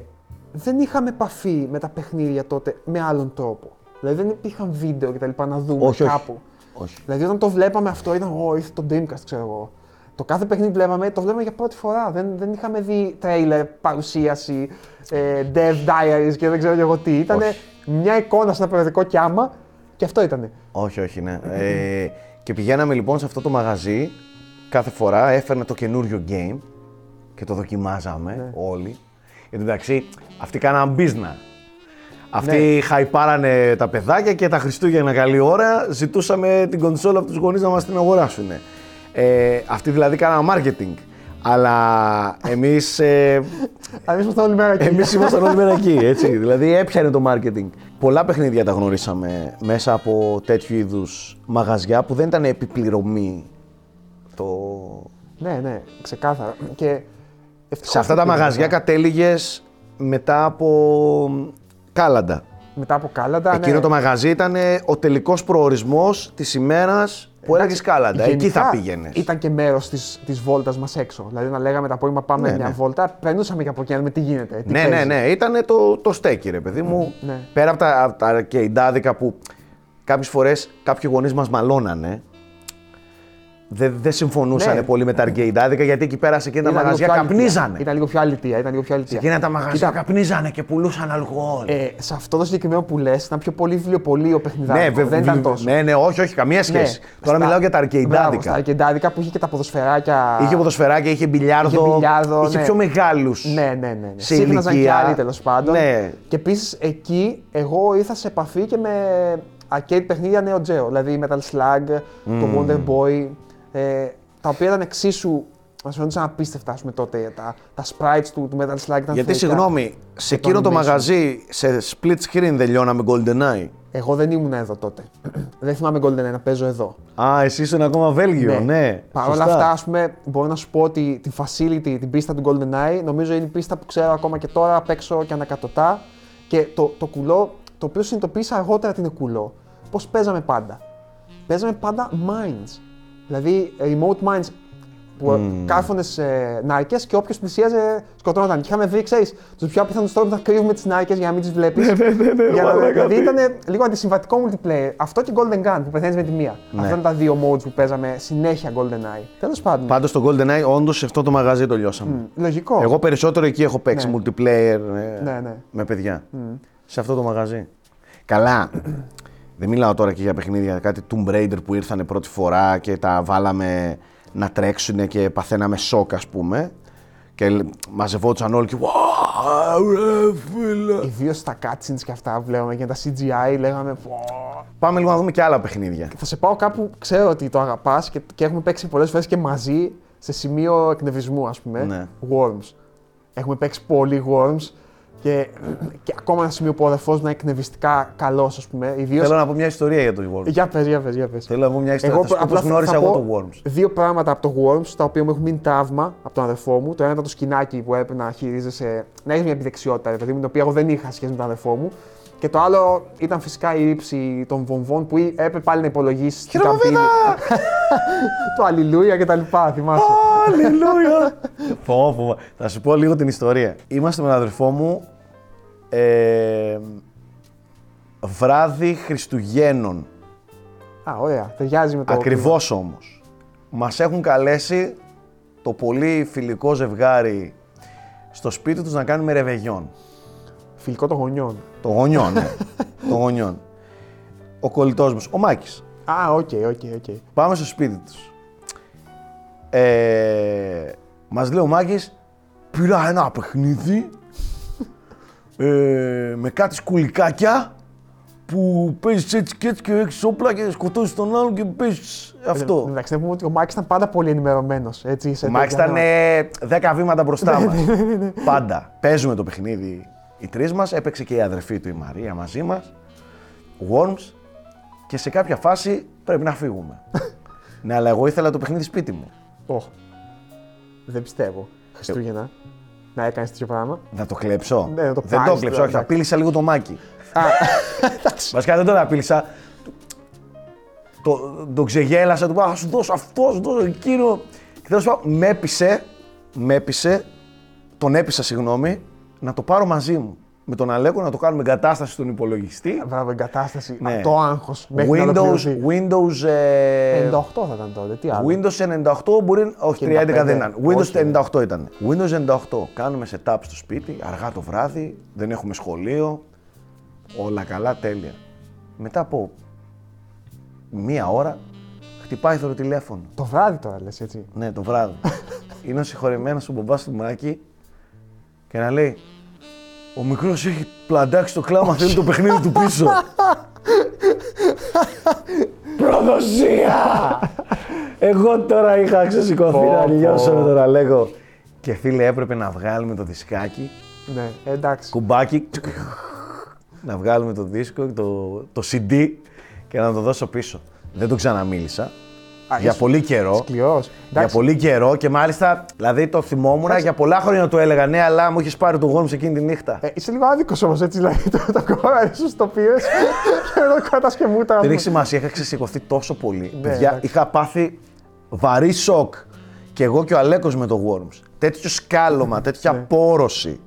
δεν είχαμε επαφή με τα παιχνίδια τότε με άλλον τρόπο. Δηλαδή δεν υπήρχαν βίντεο και τα λοιπά να δούμε Όχι, όχι. κάπου. Όχι. Δηλαδή όταν το βλέπαμε αυτό ήταν, Ω, ήρθε το Dreamcast, ξέρω εγώ. Το κάθε παιχνίδι που βλέπαμε, το βλέπαμε για πρώτη φορά. Δεν, δεν είχαμε δει τρέιλερ, παρουσίαση, ε, dev diaries και δεν ξέρω και εγώ τι. Ήταν Όχι. μια εικόνα σε ένα περιοδικό κι άμα και αυτό ήταν. Όχι, όχι, ναι. ε, και πηγαίναμε λοιπόν σε αυτό το μαγαζί, κάθε φορά έφερνε το καινούριο game και το δοκιμάζαμε Ναι. όλοι. Εν τω μεταξύ, αυτοί κάναν μπίζνα. Αυτοί χαϊπάρανε τα παιδάκια και τα Χριστούγεννα καλή ώρα ζητούσαμε την κονσόλα από τους γονείς να μας την αγοράσουν. Ε, αυτοί δηλαδή κάνανε marketing. Αλλά εμείς, ε, Αλλά εμείς ήμασταν όλη μέρα εκεί. εμείς ήμασταν όλη μέρα εκεί, έτσι. Δηλαδή έπιανε το marketing. Πολλά παιχνίδια τα γνωρίσαμε μέσα από τέτοιου είδους μαγαζιά που δεν ήταν επιπληρωμή. Το... Ναι, ναι, ξεκάθαρα. Και ευτυχώς Σε αυτά το τα πήγα, μαγαζιά βέβαια. κατέληγες μετά από κάλαντα. Μετά από κάλαντα. Εκείνο ναι. το μαγαζί ήταν ο τελικός προορισμός της ημέρας που έλεγες κάλαντα. Εκεί Γενικά, θα πήγαινες. Ήταν και μέρος της της βόλτας μας έξω. Δηλαδή, να λέγαμε το απόγευμα πάμε Ναι, μια ναι. βόλτα, περνούσαμε και από εκεί να δούμε τι γίνεται. Τι Ναι, ναι, παίζει. ναι. Ήταν το, το στέκι, ρε παιδί μου. Ναι. Πέρα από τα, από τα αρκεϊντάδικα που κάποιες φορές κάποιοι γονείς μας μαλώνανε. Δεν δεν συμφωνούσαν Ναι. πολύ με τα αρκεϊντάδικα γιατί εκεί πέρα σε εκείνα τα Ήταν λίγο μαγαζιά πιο αλήθεια. καπνίζανε. Ήταν λίγο πιο αλήθεια. Ήταν λίγο πιο αλήθεια. Σε εκείνα τα μαγαζιά Κοίτα, καπνίζανε και πουλούσαν αλκοόλ. ε, σε αυτό το συγκεκριμένο που λες, ήταν πιο πολύ βιβλιοπωλείο παιχνιδάκι. ναι, βέβαια. Δεν ήταν τόσο. Ναι, ναι, όχι, όχι, καμία σχέση. Τώρα Στα- μιλάω για τα Μπράβο, αρκεϊντάδικα. Στα αρκεντάδικα που είχε και τα ποδοσφαιράκια. Είχε ποδοσφαιράκια, είχε μπιλιάρδο. Είχε μπιλιάρδο, είχε ναι. πιο μεγάλους. Ναι, ναι, ναι. ναι. Σε Σύγχροναζαν και ηλικία. άλλοι τέλος πάντων. Ναι. Και επίσης εκεί εγώ ήρθα σε επαφή και με arcade παιχνίδια Neo Geo. Δηλαδή Metal Slug, το Wonder Boy. Ε, τα οποία ήταν εξίσου. Μα φαίνονταν απίστευτα ας πούμε, τότε. Τα, τα sprites του, του Metal Slug ήταν Γιατί, θεϊκά. συγγνώμη, σε Και το εκείνο το animation. μαγαζί, σε split screen δεν λιώναμε GoldenEye. Εγώ δεν ήμουν εδώ τότε. δεν θυμάμαι GoldenEye να παίζω εδώ. Α, εσύ ήσουν ακόμα Βέλγιο, ναι. Παρ' όλα σωστά. αυτά, ας πούμε, μπορώ να σου πω ότι τη facility, την πίστα του GoldenEye, νομίζω είναι η πίστα που ξέρω ακόμα και τώρα απ' έξω και ανακατοτά. Και το, το κουλό, το οποίο συνειδητοποίησα αργότερα ότι είναι κουλό, πώς παίζαμε πάντα. Παίζαμε πάντα mines. Δηλαδή, remote mines που mm. κάρφωνε ε, νάρκε και όποιος πλησίαζε σκοτώνονταν. Και είχαμε βρει, ξέρεις, τους πιο απίθανους τρόπους να κρύβουμε τις νάρκε για να μην τις βλέπεις. ναι, ναι, ναι, δηλαδή ήταν λίγο αντισυμβατικό multiplayer. Αυτό και Golden Gun που πεθαίνεις με τη μία. Ναι. Αυτά ήταν τα δύο modes που παίζαμε συνέχεια GoldenEye. Τέλος πάντων. Πάντως το GoldenEye, όντως σε αυτό το μαγαζί το λιώσαμε. μ, Λογικό. Εγώ περισσότερο εκεί έχω παίξει Ναι. multiplayer ε, Ναι, ναι. με παιδιά. Σε αυτό το μαγαζί. Καλά. Δεν μιλάω τώρα και για παιχνίδια, κάτι Tomb Raider που ήρθανε πρώτη φορά και τα βάλαμε να τρέξουν και παθαίναμε σοκ, ας πούμε. Και λ- μαζευόντουσαν όλοι και «Wow, ρε φίλε». Ιδίω στα cutscenes και αυτά που βλέπαμε και τα CGI λέγαμε. «Πω». Πάμε λίγο να δούμε και άλλα παιχνίδια. Θα σε πάω κάπου, ξέρω ότι το αγαπάς και, και έχουμε παίξει πολλές φορές και μαζί σε σημείο εκνευρισμού, ας πούμε. Ναι. Worms. Έχουμε παίξει πολύ Worms και, και ακόμα ένα σημείο που ο αδερφός να είναι εκνευριστικά καλός, ας πούμε. Ιδίως... Θέλω να πω μια ιστορία για το Worms. Για πες, για πες, για πες. Θέλω να πω μια ιστορία. θα σου πω απλά πώς γνώρισα θα εγώ πω το Worms. Δύο πράγματα από το Worms, τα οποία μου έχουν μείνει τραύμα από τον αδερφό μου. Το ένα ήταν το σκηνάκι που έπρεπε να χειρίζεσαι, να έχεις μια επιδεξιότητα, ρε παιδί μου, την οποία εγώ δεν είχα σχέση με τον αδερφό μου. Και το άλλο ήταν φυσικά η ρήψη των βομβών που έπρεπε πάλι να υπολογίσεις την καμπύλη. το αλληλούια και τα λοιπά, θυμάσαι. Αλληλούια! Φοβό, φοβό. Θα σου πω λίγο την ιστορία. Είμαστε με τον αδερφό μου ε, βράδυ Χριστουγέννων. Α, ωραία, ταιριάζει με το. Ακριβώς όμως. Μας έχουν καλέσει το πολύ φιλικό ζευγάρι στο σπίτι τους να κάνουμε ρεβεγιόν. Φιλικό των γονιών. Των γονιών, ναι. των γονιών. Ο κολλητός μας, ο Μάκης. Α, OK, OK, OK. Πάμε στο σπίτι τους. Ε, μας λέει ο Μάκης, πήρα ένα παιχνίδι ε, με κάτι σκουληκάκια που παίζεις έτσι και έτσι και έχεις όπλα και σκοτώνεις τον άλλον και παίζεις αυτό. Εντάξει, να πούμε ότι ο Μάκης ήταν πάντα πολύ ενημερωμένος. Ο Μάκης ήταν ε, 10 βήματα μπροστά μας. Πάντα. Παίζουμε το παιχνίδι οι τρεις μας, έπαιξε και η αδερφή του η Μαρία μαζί μας, Worms και σε κάποια φάση πρέπει να φύγουμε. ναι, αλλά εγώ ήθελα το παιχνίδι σπίτι μου. Οχ. Δεν πιστεύω. Χριστούγεννα. Να έκανες τέτοιο πράγμα. Να το κλέψω; Ναι, να το δεν το πάρεις κλέψω, τώρα, όχι, θα εντάξει. πήλησα λίγο το μάκι. Α, εντάξει. Βασικά δεν το απείλησα. Το, το ξεγέλασα, του είπα, θα σου δώσω αυτό, θα σου δώσω εκείνο. Και τέλος πάντων, με έπεισε, με έπεισε, τον έπεισα, συγγνώμη, να το πάρω μαζί μου. Με τον Αλέκο να το κάνουμε εγκατάσταση στον υπολογιστή. Μπράβο, εγκατάσταση. Ναι. Το άγχος. Windows, Windows, ε, 98 θα ήταν τότε. Τι άλλο. Windows 98 μπορεί, όχι 311 95, δεν ήταν. όχι, Windows 98 ήταν. Windows 98. Κάνουμε setup στο σπίτι, αργά το βράδυ, δεν έχουμε σχολείο. Όλα καλά, τέλεια. Μετά από μία ώρα χτυπάει το τηλέφωνο. Το βράδυ τώρα λες έτσι. Ναι, το βράδυ. Είναι ο συγχωρεμένο ο μπαμπάς του Μάκη και να λέει Ο μικρός έχει πλαντάξει το κλάμα, θέλει το παιχνίδι του πίσω. Προδοσία! Εγώ τώρα είχα ξεσηκωθεί Πω, να πω. λιώσω με τον Αλέκο. Και φίλε, έπρεπε να βγάλουμε το δισκάκι, Ναι, εντάξει. κουμπάκι, να βγάλουμε το δίσκο, το, το CD και να το δώσω πίσω. Δεν το ξαναμίλησα. Α, για είσαι πολύ καιρό. Σκληρός. Για Εντάξει. πολύ καιρό και μάλιστα, δηλαδή το θυμόμουν για πολλά χρόνια του έλεγα ναι, αλλά μου είχε πάρει το γόνιμο εκείνη τη νύχτα. Ε, είσαι λίγο άδικος όμως έτσι, δηλαδή το, το κόμμα ίσω το πήρες και εδώ κρατάς και μούτρα. Δεν έχει σημασία, είχα ξεσηκωθεί τόσο πολύ. Ναι, Παιδιά, εντάξει. είχα πάθει βαρύ σοκ. Και εγώ και ο Αλέκος με το Worms. Τέτοιο σκάλωμα, τέτοια Ναι. πόρωση.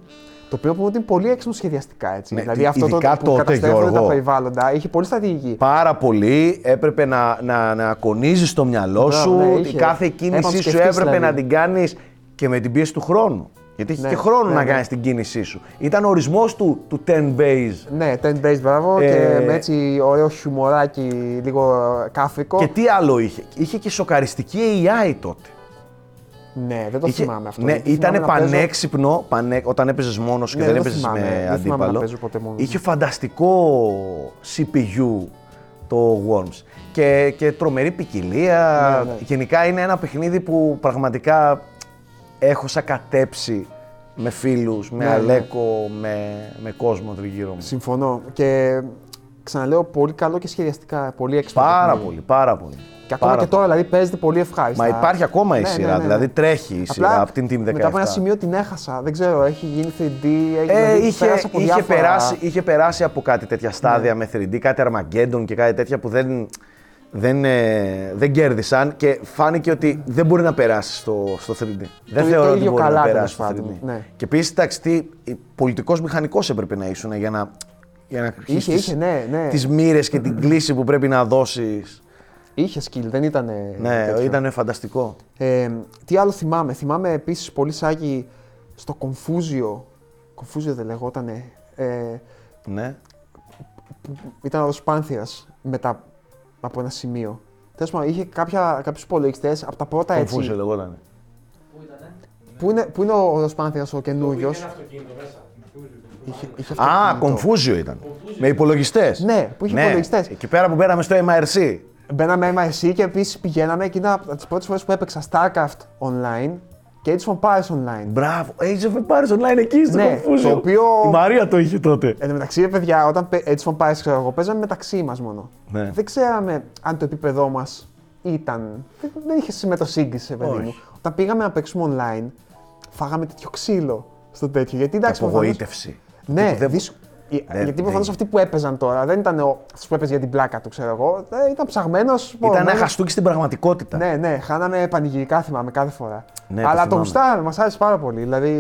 Το οποίο πούμε ότι είναι πολύ έξυπνο σχεδιαστικά έτσι. Ναι, δηλαδή αυτό το ειδικά που τότε, καταστρέφονται τα Γιώργο. περιβάλλοντα είχε πολύ στρατηγική. Πάρα πολύ. Έπρεπε να, να, να κονίζεις το μυαλό Μπράβο, σου. ναι, η είχε. κάθε Έπρεπε να κίνησή σου σκεφτείς, έπρεπε δηλαδή. να την κάνεις και με την πίεση του χρόνου. Γιατί έχει Ναι, και χρόνο ναι, να ναι. κάνεις την κίνησή σου. Ήταν ο ορισμός του, του 10 base. Ναι, 10 base μπράβο Ε, και με έτσι ωραίο χιουμοράκι λίγο κάφρικο. Και τι άλλο είχε. Είχε και σοκαριστική AI τότε. Ναι, δεν το Είχε- θυμάμαι αυτό. Ναι, γιατί ήταν θυμάμαι να παίζω- πανέξυπνο πανέ, όταν έπαιζες μόνος και Ναι, δεν δεν το έπαιζες θυμάμαι, με δεν θυμάμαι να αντίπαλο. παίζω ποτέ μόνος Είχε μου. φανταστικό CPU το Worms και, και τρομερή ποικιλία. Ναι, ναι. Γενικά είναι ένα παιχνίδι που πραγματικά έχω σακατέψει με φίλους, με Ναι, ναι. Αλέκο, με, με κόσμο τριγύρω μου. Συμφωνώ. Και ξαναλέω πολύ καλό και σχεδιαστικά. Πολύ έξυπνο. Πάρα παιχνίδι. πολύ, πάρα πολύ. Και ακόμα Πάρα και τώρα δηλαδή παίζεται πολύ ευχάριστα. Μα υπάρχει ακόμα η Ναι, ναι, σειρά, ναι, ναι. δηλαδή τρέχει η σειρά Απλά από την Team 17. Μετά από ένα σημείο την έχασα. Δεν ξέρω, έχει γίνει 3D. Έχει, Ε, δηλαδή, είχε, πέρασε από είχε, διάφορα... Ναι. περάσει, είχε περάσει από κάτι τέτοια στάδια με 3D, κάτι Armageddon και κάτι τέτοια που δεν, δεν, ε, δεν κέρδισαν και φάνηκε ότι δεν μπορεί να περάσει στο, στο 3D. Δεν το θεωρώ ότι ίδιο μπορεί καλά, να τέλος περάσει στο 3D. πάντων, ναι. Και επίσης, εντάξει, τι, πολιτικός μηχανικός έπρεπε να ήσουν για να, για να Είχε, αρχίσεις είχε, ναι, ναι. τις μοίρες και την κλίση που πρέπει να δώσεις. Είχε skill, δεν ήταν. Ναι, ήταν φανταστικό. Ε, τι άλλο θυμάμαι; Θυμάμαι επίσης πολύ σάκι στο Confusion. Confusion δεν λεγότανε. Ε, Ναι. ήταν ο Σπάνθια μετά από ένα σημείο. Τέλος πάντων, είχε κάποιους υπολογιστές από τα πρώτα έτσι. Confusion λεγόταν. Πού είναι, πού είναι ο Ροσπάνθια ο καινούριος; Είχε, είχε Α, αυτοκίνητο. Confusion ήταν. Με υπολογιστές. Ναι, που είχε υπολογιστές. Εκεί πέρα που πέραμε στο MRC. Μπαίναμε MIC και επίσης πηγαίναμε και ήταν από τις πρώτες φορές που έπαιξα StarCraft online και Age of Empires online. Μπράβο, Age of Empires Online εκεί στο Ναι, Confusion. το οποίο- Η Μαρία το είχε τότε. Εν τω μεταξύ, ρε παιδιά, όταν παι- Age of Empires ξέρω εγώ, παίζαμε μεταξύ μας μόνο. Ναι. Δεν ξέραμε αν το επίπεδό μας ήταν. Δεν, δεν είχε συμμετοσύγκριση, παιδί Όχι. μου. Όταν πήγαμε να παίξουμε online, φάγαμε τέτοιο ξύλο στο τέτοιο. Γιατί εντάξει, προφανώς- Απογοήτευση. Ναι, Τύπου δεν- δυσ- Ε, δεν- γιατί προφανώς δεν- αυτοί που έπαιζαν τώρα δεν ήταν ο αυτός που έπαιζε για την πλάκα τους, ξέρω εγώ. Ε, ήταν ψαγμένος. Ήταν ένα χαστούκι στην πραγματικότητα. Ναι, ναι, χάναμε πανηγυρικά θυμάμαι κάθε φορά. Ναι, το Αλλά το θυμάμαι. γουστάραμε, μας άρεσε πάρα πολύ. Δηλαδή,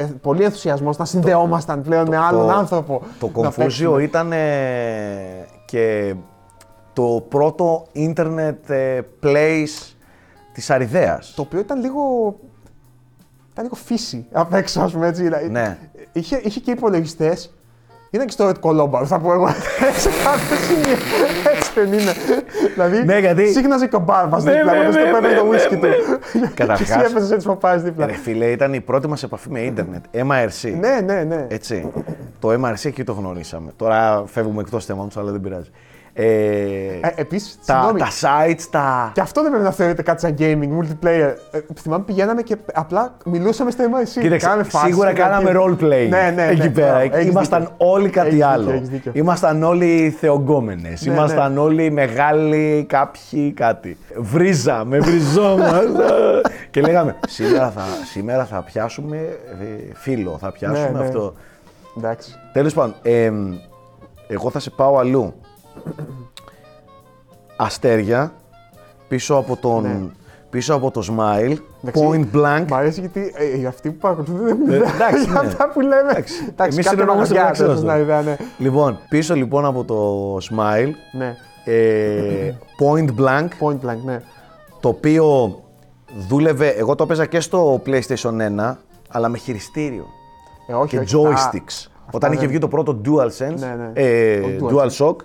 ε, πολύ ενθουσιασμός να συνδεόμασταν πλέον με άλλον άνθρωπο. Το να Confusion παίξουμε. ήταν ε, και το πρώτο ίντερνετ ε, place της Αριδέας. Το οποίο ήταν λίγο. Ήταν λίγο φύση απ' έξω, ας πούμε έτσι. δηλαδή. Ναι. Είχε, είχε και υπολογιστές. Ήταν και στο Red Colombo, θα πω εγώ. σε κάθε σημείο. Έτσι δεν είναι. δηλαδή, Ναι, γιατί- σύγχναζε και ο Μπάρμπας Ναι, δίπλα, ναι, όταν ναι, στο ναι, πέπε το ναι, whisky ναι. του. Καταρχάς- Και εσύ έπαιζες έτσι που πάει δίπλα. Ρε φίλε, ήταν η πρώτη μας επαφή με ίντερνετ, MRC. Ναι, ναι, ναι. Έτσι. Το MRC εκεί το γνωρίσαμε. Τώρα φεύγουμε εκτός θέματος, αλλά δεν πειράζει. Ε, Ε, Επίσης, τα, τα sites, τα... Και αυτό δεν πρέπει να θεωρείται κάτι σαν gaming, multiplayer. Ε, θυμάμαι πηγαίναμε και απλά μιλούσαμε στο MIC. Κοίταξε, Κάναμε φάσεις σίγουρα και κάναμε κάτι. role playing Ναι, ναι, ναι. εκεί πέρα. Μπράβο, έχεις Ήμασταν δίκιο. όλοι κάτι Έχεις άλλο. δίκιο, έχεις δίκιο. Ήμασταν όλοι θεογκόμενες. Ναι, Ήμασταν όλοι μεγάλοι κάποιοι κάτι. Βρίζα, με βριζόμαστε. και λέγαμε, σήμερα θα, σήμερα θα πιάσουμε ε, φίλο, θα πιάσουμε Ναι, ναι. αυτό. Εντάξει. Τέλος πάντων, εμ, εγώ θα σε πάω αλλού. Αστέρια, πίσω από, τον, Ναι. πίσω από το Smile, Εντάξει, point blank. Μ' αρέσει γιατί ε, οι αυτοί που παρακολουθούν δεν έχουν Ε, ιδέα εντάξει, για ναι. αυτά που λέμε. Εντάξει, Εντάξει, εμείς κάτι συνεννοούμαστε μαγαζιά, μεταξύ μας τέλος, τώρα. να ιδέα, ναι. Λοιπόν, πίσω λοιπόν από το Smile, Ναι, ε, point blank, point blank, ναι. το οποίο δούλευε, εγώ το έπαιζα και στο PlayStation 1, αλλά με χειριστήριο Ε, όχι, και όχι, αυτά- joysticks. Όταν είχε δεν- βγει το πρώτο DualSense, Ναι, ναι. ε, Το DualShock,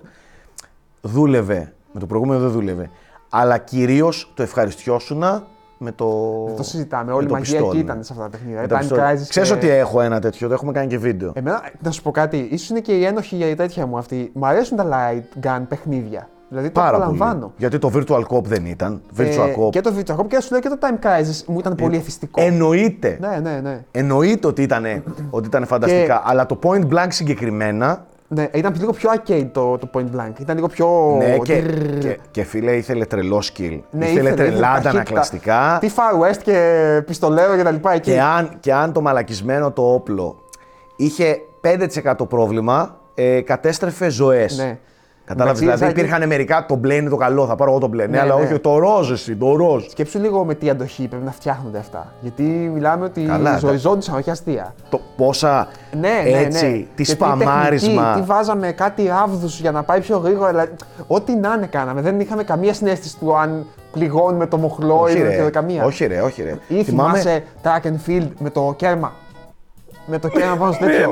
δούλευε. Με το προηγούμενο δεν δούλευε. Αλλά κυρίως το ευχαριστιόσουνα με το. Δεν το συζητάμε. με Όλη η το μαγεία πιστόλι. εκεί ήταν σε αυτά τα παιχνίδια. Με το Time πιστόλι. Crisis. Ξέρεις και- ότι έχω ένα τέτοιο, το έχουμε κάνει και βίντεο. Εμένα, να σου πω κάτι, ίσως είναι και η ένοχη για η τέτοια μου αυτή. Μ' αρέσουν τα light gun παιχνίδια. Δηλαδή το Πάρα πολύ. απολαμβάνω. Γιατί το Virtual Cop δεν ήταν. Virtual Ε, Cop. και το Virtual Cop και σου λέω και το Time Crisis μου ήταν πολύ εθιστικό. Εννοείται. Ναι, ναι, ναι. Εννοείται ότι ήταν, ότι ήταν φανταστικά. Αλλά το Point Blank συγκεκριμένα. Ναι. Ήταν λίγο πιο arcade το, το Point Blank. Ήταν λίγο πιο. Ναι, και, και, και φίλε, ήθελε τρελό skill. Ναι, ήθελε τρελά ταχύτητα. αντανακλαστικά. Τι Far West και πιστολέρο και τα λοιπά εκεί. Και αν, και αν το μαλακισμένο το όπλο είχε 5% πρόβλημα, ε, κατέστρεφε ζωές. Ναι. Κατάλαβες. Εντάξει, Δηλαδή Ζάκη- υπήρχαν μερικά το μπλε είναι το καλό, θα πάρω εγώ το μπλε. Ναι, Ναι, αλλά ναι. όχι το ροζ, εσύ, το ροζ. Σκέψου λίγο με τι αντοχή πρέπει να φτιάχνονται αυτά. Γιατί μιλάμε ότι Καλά, ζοριζόντουσαν, όχι αστεία. Το πόσα Ναι, ναι, έτσι, ναι. τι Και σπαμάρισμα. τεχνική, Τι βάζαμε κάτι ράβδου για να πάει πιο γρήγορα. Δηλαδή, ό,τι να είναι κάναμε. Δεν είχαμε καμία συνέστηση του αν πληγώνουμε το μοχλό όχι, ή ρε, δεν καμία. όχι ρε, όχι ρε. Ή θυμάσαι track and field με το κέρμα. Με το κέρμα πάνω στο τέτοιο.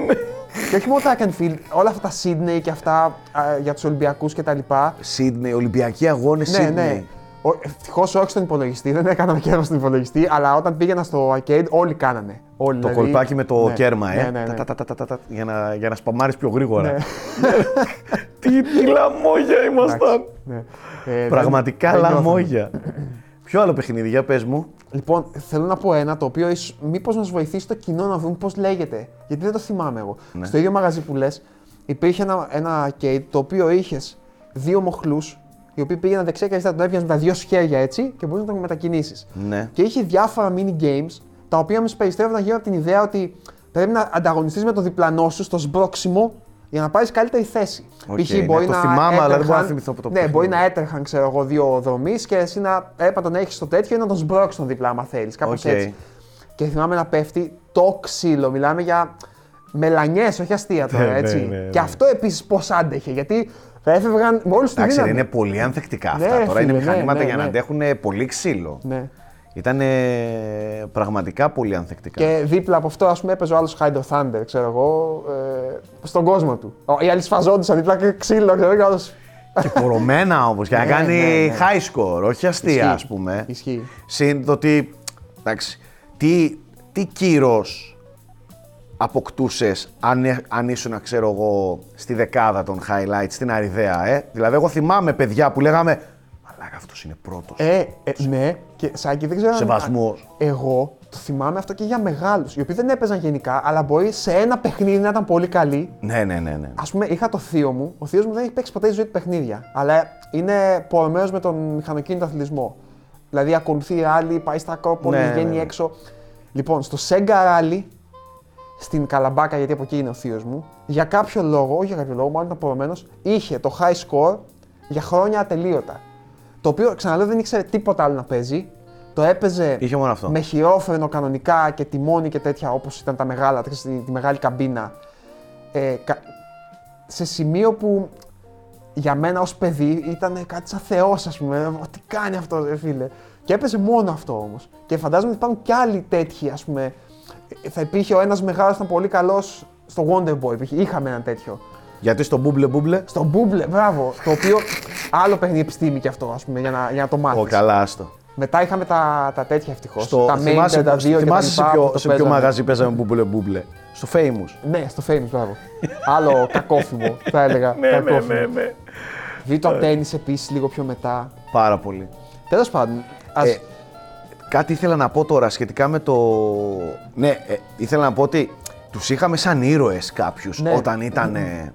Και όχι μόνο track and field, όλα αυτά τα Sydney και αυτά α, για τους Ολυμπιακούς κτλ. Σίδνεϊ, Ολυμπιακοί αγώνες Ναι, ναι. Ευτυχώς όχι στον υπολογιστή, δεν έκανα κέρμα στον υπολογιστή, αλλά όταν πήγαινα στο arcade όλοι κάνανε. Όλοι, Το δηλαδή. κολπάκι με το Ναι, κέρμα, ε. Ναι, ναι, ναι. Τα, τα, τα, τα, τα, τα, για, να, για να σπαμάρεις πιο γρήγορα. Ναι. τι, τι λαμόγια ήμασταν. Ναι. Ε, Πραγματικά δεν- δεν νιώθαμε. λαμόγια. Ποιο άλλο παιχνίδι, για πες μου. Λοιπόν, θέλω να πω ένα το οποίο ίσως μήπως μας βοηθήσει το κοινό να δούμε πώς λέγεται. Γιατί δεν το θυμάμαι εγώ. Ναι. Στο ίδιο μαγαζί που λες, υπήρχε ένα, ένα arcade το οποίο είχες δύο μοχλούς, οι οποίοι πήγαιναν δεξιά και αριστερά, τον έβγαινες με τα δύο χέρια έτσι και μπορούσες να τον μετακινήσεις. Ναι. Και είχε διάφορα mini games τα οποία περιστρέφονταν γύρω από την ιδέα ότι πρέπει να ανταγωνιστείς με το διπλανό σου στο σμπρόξιμο για να πάρεις καλύτερη θέση. Οκ, Π.χ. ναι, μπορεί το να θυμάμαι, αλλά δεν μπορώ να έτρεχαν- θυμηθώ από το Ναι, παιχνίδι. μπορεί να έτρεχαν, ξέρω εγώ, δύο δρομείς και εσύ να έπρεπε να έχεις το τέτοιο ή να τον σμπρώξεις τον διπλανό, άμα θέλεις. Κάπως Οκ. έτσι. Και θυμάμαι να πέφτει το ξύλο. Μιλάμε για μελανιές, όχι αστεία τώρα, Ναι, έτσι. ναι, ναι, ναι. Και αυτό επίσης πώς άντεχε, γιατί θα έφευγαν με όλου τους Εντάξει, δύναμη. είναι πολύ ανθεκτικά Ναι, αυτά. ρε Τώρα φίλε, είναι ναι, μηχανήματα ναι, για να ναι. αντέχουν πολύ ξύλο. Ναι. Ήταν πραγματικά πολύ ανθεκτικά. Και δίπλα από αυτό, ας πούμε, έπαιζε ο άλλος Hide of Thunder, ξέρω εγώ, ε, στον κόσμο του. Ο- Οι άλλοι σφαζόντουσαν δίπλα και ξύλο, ξέρω εγώ. άλλος- Και πορωμένα όμως, για να Ναι, κάνει ναι, ναι. high score, όχι αστεία, Ισχύει. ας πούμε. Ισχύει. Συν το ότι. Εντάξει, τι, τι κύρος αποκτούσες αν, ε- αν ήσουν, ξέρω εγώ, στη δεκάδα των highlights, στην Αριδαία, ε; Δηλαδή, εγώ θυμάμαι παιδιά που λέγαμε. Μαλάκα, αυτός είναι πρώτος. Ε, ε, ναι, και Σάκη, δεν ξέρω. αν- Σεβασμός. Εγώ το θυμάμαι αυτό και για μεγάλους, οι οποίοι δεν έπαιζαν γενικά, αλλά μπορεί σε ένα παιχνίδι να ήταν πολύ καλοί. Ναι, ναι, ναι. ναι. Α πούμε, είχα το θείο μου. Ο θείος μου δεν έχει παίξει ποτέ στη ζωή του παιχνίδια. Αλλά είναι πορεμένο με τον μηχανοκίνητο αθλητισμό. Δηλαδή, ακολουθεί ράλι, πάει στα Ακρόπολη, Ναι, ναι, βγαίνει ναι. έξω. Λοιπόν, στο Sega Rally, στην Καλαμπάκα, γιατί από εκεί είναι ο θείος μου, για κάποιο λόγο, όχι για κάποιο λόγο, μάλλον ήταν πορεμένο, είχε το high score για χρόνια ατελείωτα. Το οποίο ξαναλέω δεν ήξερε τίποτα άλλο να παίζει. Το έπαιζε Είχε μόνο αυτό. με χειρόφρενο κανονικά και τιμόνι και τέτοια όπως ήταν τα μεγάλα, τη, τη μεγάλη καμπίνα. Ε, κα- σε σημείο που για μένα ως παιδί ήταν κάτι σαν θεός ας πούμε, «Ω, τι κάνει αυτός ρε φίλε. Και έπαιζε μόνο αυτό όμως. Και φαντάζομαι ότι υπάρχουν κι άλλοι τέτοιοι ας πούμε. Ε, Θα υπήρχε ο ένας μεγάλος ήταν πολύ καλός στο Wonder Boy, υπήρχε- είχαμε ένα τέτοιο. Γιατί στο μπούμπλε μπούμπλε. Στο Booble, μπράβο, το οποίο άλλο παιχνίδι επιστήμη κι αυτό ας πούμε για να, για να το μάθεις. Ω, καλά, άστο. Μετά είχαμε τα, τα τέτοια ευτυχώς. Στο, τα Main θυμάσαι, 32 και τα θυμάσαι σε λοιπά ποιο, που το σε ποιο παίζαμε. μαγαζί παίζαμε μπούμπλε μπούμπλε; Στο Famous. Ναι, στο Famous, μπράβο. Άλλο κακόφημο, θα έλεγα. ναι, κακόφημο. ναι. Virtua Tennis επίσης λίγο πιο μετά. Πάρα πολύ. Τέλος πάντων. Ας... Ε, κάτι ήθελα να πω τώρα σχετικά με το. Ναι, ε, ήθελα να πω ότι τους είχαμε σαν ήρωες κάποιους Ναι. όταν ήταν. ε,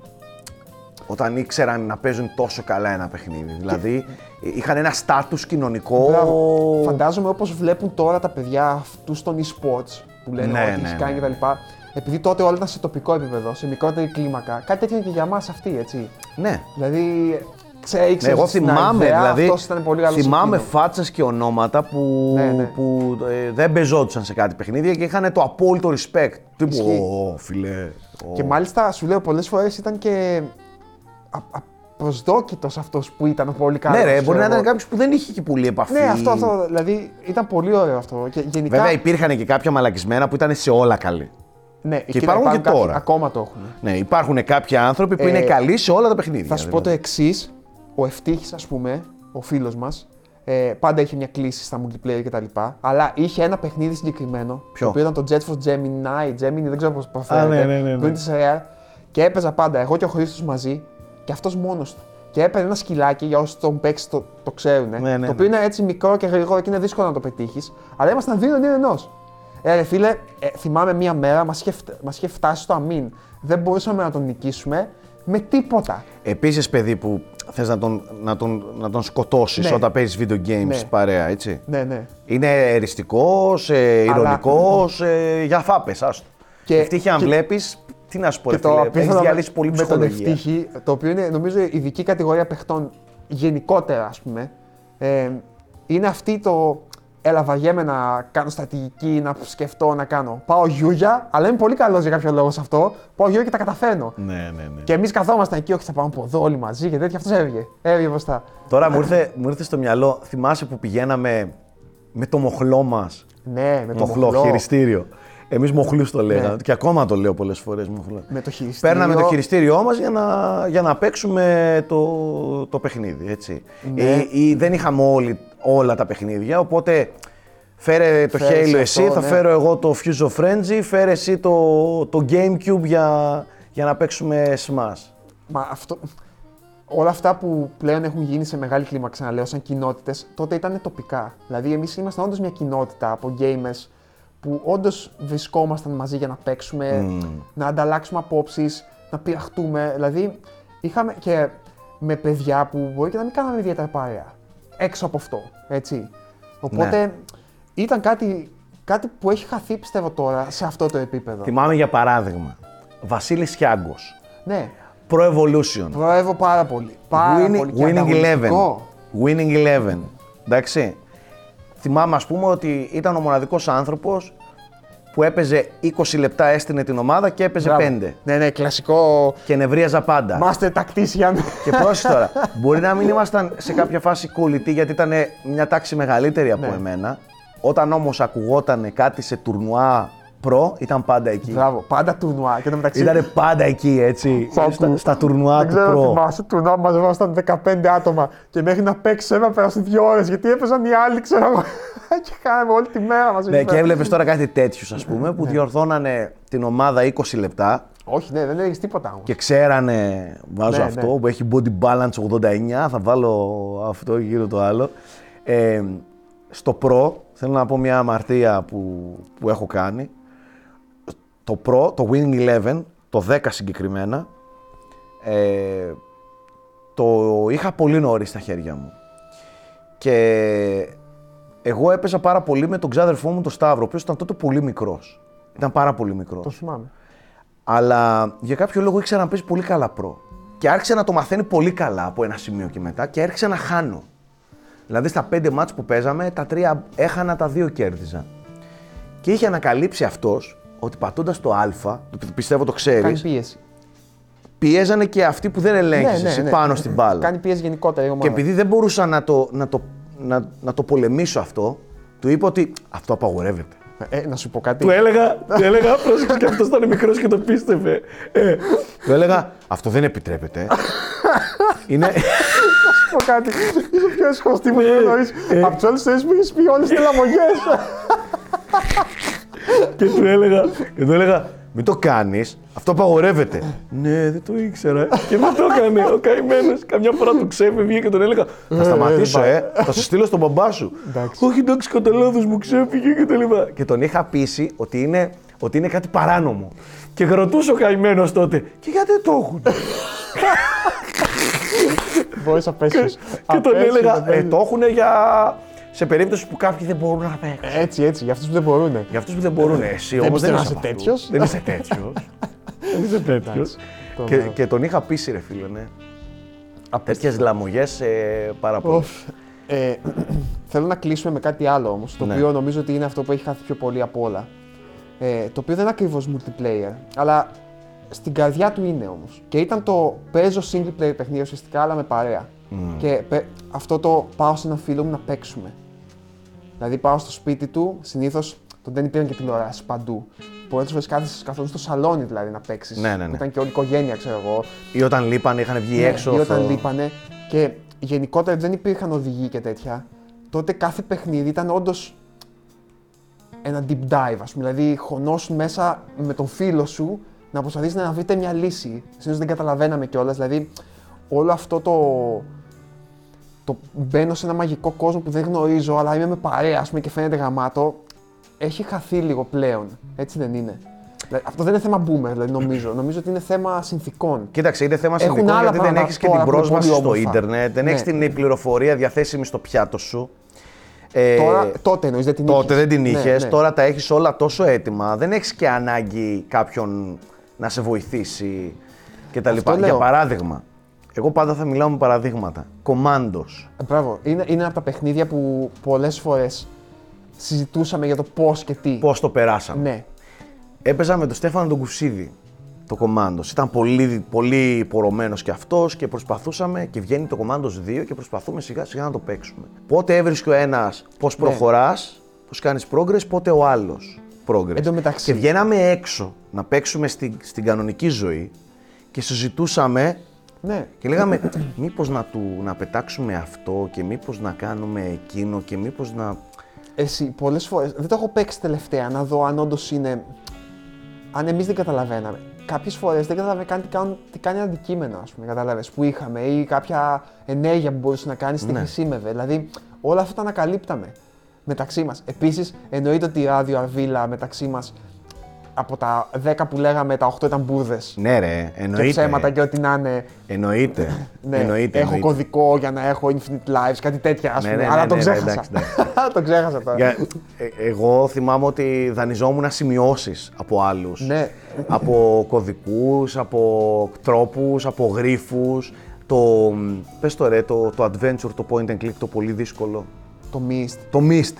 όταν ήξεραν να παίζουν τόσο καλά ένα παιχνίδι. Δηλαδή ε, είχαν ένα στάτους κοινωνικό. Μπράβο. Φαντάζομαι όπως βλέπουν τώρα τα παιδιά αυτούς των e-sports που λένε Ναι, ότι ναι, έχει κάνει ναι. κτλ. Επειδή τότε όλα ήταν σε τοπικό επίπεδο, σε μικρότερη κλίμακα. Κάτι τέτοιο είναι και για εμά αυτοί, έτσι. Ναι. Δηλαδή, ξέρει, Ναι, ξέρεις, εγώ στην θυμάμαι, Ιδέα, δηλαδή, αυτός ήταν πολύ καλός θυμάμαι εκείνο. φάτσες και ονόματα που, Ναι, ναι. που ε, δεν πεζόντουσαν σε κάτι παιχνίδια και είχαν το απόλυτο respect. Τύπου, Ισχύει. «Ω, φίλε. ω». Και μάλιστα σου λέω πολλές φορές ήταν και απροσδόκητος αυτός που ήταν ο πολύ καλός. Ναι, ρε, μπορεί να ήταν κάποιος που δεν είχε και πολύ επαφή. Ναι, αυτό, αυτό. Δηλαδή ήταν πολύ ωραίο αυτό. Και γενικά. Βέβαια υπήρχαν και κάποια μαλακισμένα που ήταν σε όλα καλοί. ναι, και υπάρχουν και κάποιοι τώρα. Ακόμα το έχουν. Ναι, υπάρχουν κάποιοι άνθρωποι που Ε, είναι καλοί σε όλα τα παιχνίδια. Θα σου πω το δηλαδή. εξής. Ο Ευτύχης, ας πούμε, ο φίλος μας, Ε, πάντα είχε μια κλίση στα multiplayer κτλ. Αλλά είχε ένα παιχνίδι συγκεκριμένο. Ποιο; Το οποίο ήταν το Jet Force Gemini, Gemini, δεν ξέρω πώς Α, προφέρεται. ναι, ναι, ναι, ναι. Που είναι της Rare. Και έπαιζα πάντα εγώ και ο Χρήστος μαζί και αυτός μόνος του. Και έπαιρνε ένα σκυλάκι, για όσου τον παίξεις το, το ξέρουν. Ναι, ναι, το οποίο ναι. είναι έτσι μικρό και γρήγορο και είναι δύσκολο να το πετύχεις. Αλλά ήμασταν δύο εναντίον ενός. Ε, ρε φίλε, ε, θυμάμαι μία μέρα μας είχε, φτα- μας είχε φτάσει στο αμήν. Δεν μπορούσαμε να τον νικήσουμε με τίποτα. Επίσης, παιδί που θες να τον, να τον, να τον σκοτώσεις Ναι. όταν παίζεις video games Ναι. παρέα, έτσι; Ναι, ναι. Είναι εριστικός, ε, ηρωνικός, ε, για φάπες, άστο. Και- Ευτύχει αν και- βλέπεις, τι να σου πω, ρε Και το φίλε, έχεις απίθανο διαλύσει πολύ με τον ψυχολογία. ευτύχη, το οποίο είναι νομίζω η ειδική κατηγορία παιχτών γενικότερα, ας πούμε, ε, είναι αυτή το έλα βαριέμαι να κάνω στρατηγική, να σκεφτώ, να κάνω. Πάω γιούγια, αλλά είμαι πολύ καλός για κάποιο λόγο σε αυτό. Πάω γιούγια και τα καταφέρνω. Ναι, ναι, ναι. Και εμείς καθόμασταν εκεί, όχι θα πάμε από εδώ όλοι μαζί και τέτοια. Αυτός έβγε. Έβγε μπροστά. Τώρα μου ήρθε, μου ήρθε στο μυαλό, θυμάσαι που πηγαίναμε με το μοχλό μας; Ναι, με το Μοχλό, μοχλό. χειριστήριο. Εμείς μοχλούς το λέγαμε Ναι. και ακόμα το λέω πολλές φορές μοχλό. Με το χειριστήριο. Παίρναμε το χειριστήριό μας για να, για να παίξουμε το, το παιχνίδι. Έτσι. Ναι. Ή, ή δεν είχαμε όλοι, όλα τα παιχνίδια, οπότε φέρε το Φέρε Halo εσύ εσύ, αυτό, θα ναι. φέρω εγώ το Fuse of Frenzy, φέρε εσύ το, το Gamecube για, για να παίξουμε Smash. Μα αυτό. Όλα αυτά που πλέον έχουν γίνει σε μεγάλη κλίμακα, ξαναλέω, σαν κοινότητες, τότε ήταν τοπικά. Δηλαδή, εμείς ήμασταν όντως μια κοινότητα από gamers που όντως βρισκόμασταν μαζί για να παίξουμε, να ανταλλάξουμε απόψεις, να πειραχτούμε. Δηλαδή, είχαμε και με παιδιά που μπορεί και να μην κάναμε ιδιαίτερα παρέα. Έξω από αυτό. Έτσι. Οπότε Ναι. ήταν κάτι, κάτι που έχει χαθεί, πιστεύω τώρα, σε αυτό το επίπεδο. Θυμάμαι για παράδειγμα, Βασίλης Χιάγκος, Ναι. Pro Evolution, Προεύω πάρα πολύ. Πάρα Winning, πολύ. Και winning ανταγωνιστικό. 11. Winning 11. Εντάξει. Θυμάμαι, ας πούμε, ότι ήταν ο μοναδικός άνθρωπος που έπαιζε 20 λεπτά, έστεινε την ομάδα και έπαιζε Μπράβο. 5. Ναι, ναι, κλασικό Και νευρίαζα πάντα. master tactician. Και πρόσεχε τώρα, μπορεί να μην ήμασταν σε κάποια φάση κολλητοί γιατί ήταν μια τάξη μεγαλύτερη από Ναι. εμένα. Όταν όμως ακουγόταν κάτι σε τουρνουά προ, ήταν πάντα εκεί. Μπράβο, πάντα τουρνουά. Και το μεταξύ. Ήταν πάντα εκεί, έτσι, Σ' ακούω. στα, στα τουρνουά δεν του ξέρω, προ. θυμάσαι, τουρνουά μαζευόσταν 15 άτομα και μέχρι να παίξεις έπρεπε να περάσει δύο ώρες γιατί έπαιζαν οι άλλοι, ξέρω εγώ. και κάναμε όλη τη μέρα μαζί. Ναι, και έβλεπες τώρα κάτι τέτοιους, ας πούμε, που διορθώνανε την ομάδα 20 λεπτά Όχι, ναι, δεν έλεγε τίποτα όμως. και ξέρανε, βάζω Ναι, αυτό ναι. που έχει body balance 89, θα βάλω αυτό γύρω το άλλο. Ε, στο Pro, θέλω να πω μια αμαρτία που, που έχω κάνει. Το Pro, το Winning 11, το 10 συγκεκριμένα, ε, το είχα πολύ νωρίς στα χέρια μου. Και εγώ έπαιζα πάρα πολύ με τον ξάδερφό μου τον Σταύρο, ο οποίος ήταν τότε πολύ μικρός. Ήταν πάρα πολύ μικρός. Το θυμάμαι. Αλλά για κάποιο λόγο ήξερα να παίζει πολύ καλά προ. Και άρχισε να το μαθαίνει πολύ καλά από ένα σημείο και μετά και άρχισε να χάνω. Δηλαδή στα πέντε μάτς που παίζαμε, τα τρία έχανα, τα δύο κέρδιζα. Και είχε ανακαλύψει αυτός ότι πατώντας το α, το πι- πιστεύω το Κάνει ξέρεις, πίεση. πιέζανε και αυτοί που δεν ελέγχεις Ναι, ναι, εσύ ναι. πάνω στην μπάλα. Κάνει πίεση γενικότερα η ομάδα. Και επειδή δεν μπορούσα να το, να, το, να, να το πολεμήσω αυτό, του είπα ότι αυτό απαγορεύεται. Ε, να σου πω κάτι. Του έλεγα, του έλεγα, πρόσεξε και αυτός ήταν μικρός και το πίστευε. Ε, του έλεγα, αυτό δεν επιτρέπεται. Είναι. Να σου πω κάτι. Είσαι ο πιο έσχος τύπος Ε, που γνωρίζεις. Από τους όλους τους που έχεις πει όλες τις λαμογιές. και του έλεγα, και του έλεγα, μην το κάνεις, αυτό απαγορεύεται. ναι, δεν το ήξερα. και δεν το έκανε ο καημένος. Καμιά φορά του ξέφευγε και τον έλεγα, Θα σταματήσω, ε, θα σε στείλω στον μπαμπά σου. Εντάξει. Όχι, εντάξει, κατά λάθο μου ξέφυγε και τα λοιπά. Και τον είχα πείσει ότι είναι, ότι είναι κάτι παράνομο. Και ρωτούσε ο καημένος τότε, και γιατί δεν το έχουν; Μπορείς απέσιος. Και τον Απέσιος, έλεγα, ε, απέσιος. το έχουν για. Σε περίπτωση που κάποιοι δεν μπορούν να παίξουν. Έτσι, έτσι, για αυτούς που δεν μπορούν. Για αυτούς που δεν μπορούν, εσύ όμως δεν πιστεύω να είσαι είσαι από αυτούς. τέτοιος. Δεν είσαι τέτοιος. δεν είσαι τέτοιος. Εντάξει, το Και, λέω. και τον είχα πείσει, ρε φίλε, ναι. Τέτοιες λαμογές ε, πάρα πολύ. Οφ. Ε, θέλω να κλείσουμε με κάτι άλλο όμως, το Ναι. οποίο νομίζω ότι είναι αυτό που έχει χάθει πιο πολύ από όλα. Ε, το οποίο δεν είναι ακριβώς multiplayer, αλλά στην καρδιά του είναι όμως. Και ήταν το παίζω single player παιχνίδι ουσιαστικά, αλλά με παρέα. Και πε- αυτό το πάω σε ένα φίλο μου να παίξουμε. Δηλαδή πάω στο σπίτι του, συνήθως τον δεν υπήρχαν και τηλεοράσει παντού. Πολλές φορές κάθεσαι καθόλου στο σαλόνι δηλαδή να παίξεις. Ναι, ναι, ναι. Ήταν και όλη η οικογένεια, ξέρω εγώ. Ή όταν λείπανε, είχαν βγει Ναι, έξω. ή όταν στο- λείπανε. Και γενικότερα δεν υπήρχαν οδηγοί και τέτοια. τότε κάθε παιχνίδι ήταν όντως ένα deep dive, ας πούμε. Δηλαδή, χωνόσουν μέσα με τον φίλο σου να προσπαθήσει να βρείτε μια λύση. Συνήθως δεν καταλαβαίναμε κιόλας. Δηλαδή, όλο αυτό το. Το μπαίνω σε ένα μαγικό κόσμο που δεν γνωρίζω, αλλά είμαι με παρέα, ας πούμε, και φαίνεται γαμάτο. Έχει χαθεί λίγο πλέον. Έτσι δεν είναι. Δηλαδή, αυτό δεν είναι θέμα boomer, δηλαδή, νομίζω. νομίζω ότι είναι θέμα συνθηκών. Κοίταξε, είναι θέμα Έχουν συνδικών άλλα γιατί δεν πράγματα έχεις και τώρα την που είναι πρόσβαση πολύ στο όμορφα. ίντερνετ, δεν Ναι. έχεις την πληροφορία διαθέσιμη στο πιάτο σου. Ε, Τώρα, τότε εννοείς, δεν την τότε είχες. δεν την Ναι, είχες, ναι. τώρα τα έχεις όλα τόσο έτοιμα. Δεν έχεις και ανάγκη κάποιον να σε βοηθήσει κτλ. Αυτό Για λέω. παράδειγμα, εγώ πάντα θα μιλάω με παραδείγματα. Κομάντο. Ε, Μπράβο. Είναι, είναι από τα παιχνίδια που πολλές φορές συζητούσαμε για το πώς και τι. Πώς το περάσαμε. Ναι. Έπαιζα με τον Στέφανο τον Κουσίδη το κομμάντος. Ήταν πολύ, πολύ πορωμένος κι αυτός και προσπαθούσαμε και βγαίνει το κομμάντος 2 και προσπαθούμε σιγά σιγά να το παίξουμε. Πότε έβρισκε ο ένας πώς Ναι. προχωράς, πώς κάνεις progress, πότε ο άλλος progress. Εν τω μεταξύ- Και βγαίναμε έξω να παίξουμε στην, στην κανονική ζωή και συζητούσαμε ναι. και λέγαμε μήπως να, του, να πετάξουμε αυτό και μήπως να κάνουμε εκείνο και μήπως να... Εσύ, πολλές φορές. Δεν το έχω παίξει τελευταία να δω αν όντως είναι. Αν εμείς δεν καταλαβαίναμε. Κάποιες φορές δεν καταλαβαίναμε καν τι, κάνουν, τι κάνει ένα αντικείμενο, ας πούμε, κατάλαβες, που είχαμε ή κάποια ενέργεια που μπορούσες να κάνεις, τι Ναι. χρησιμεύε. Δηλαδή, όλα αυτά τα ανακαλύπταμε μεταξύ μας. Επίσης, εννοείται ότι η ράδιο Αρβίλα μεταξύ μας από τα 10 που λέγαμε, τα 8 ήταν μπουρδες. Ναι ρε, Και εννοείται. ψέματα και ό,τι να είναι. Εννοείται. Ναι, εννοείται, έχω εννοείται. κωδικό για να έχω infinite lives, κάτι τέτοια ας Ναι, πούμε. ναι, αλλά ναι, το ναι, ξέχασα. εντάξει, το ξέχασα τώρα. Για- ε, εγώ θυμάμαι ότι δανειζόμουν σημειώσεις από άλλους. Ναι. Από κωδικούς, από τρόπους, από γρίφους. Το, μ, πες το ρε, το, το adventure, το point and click, το πολύ δύσκολο. Το Mist. Το Mist.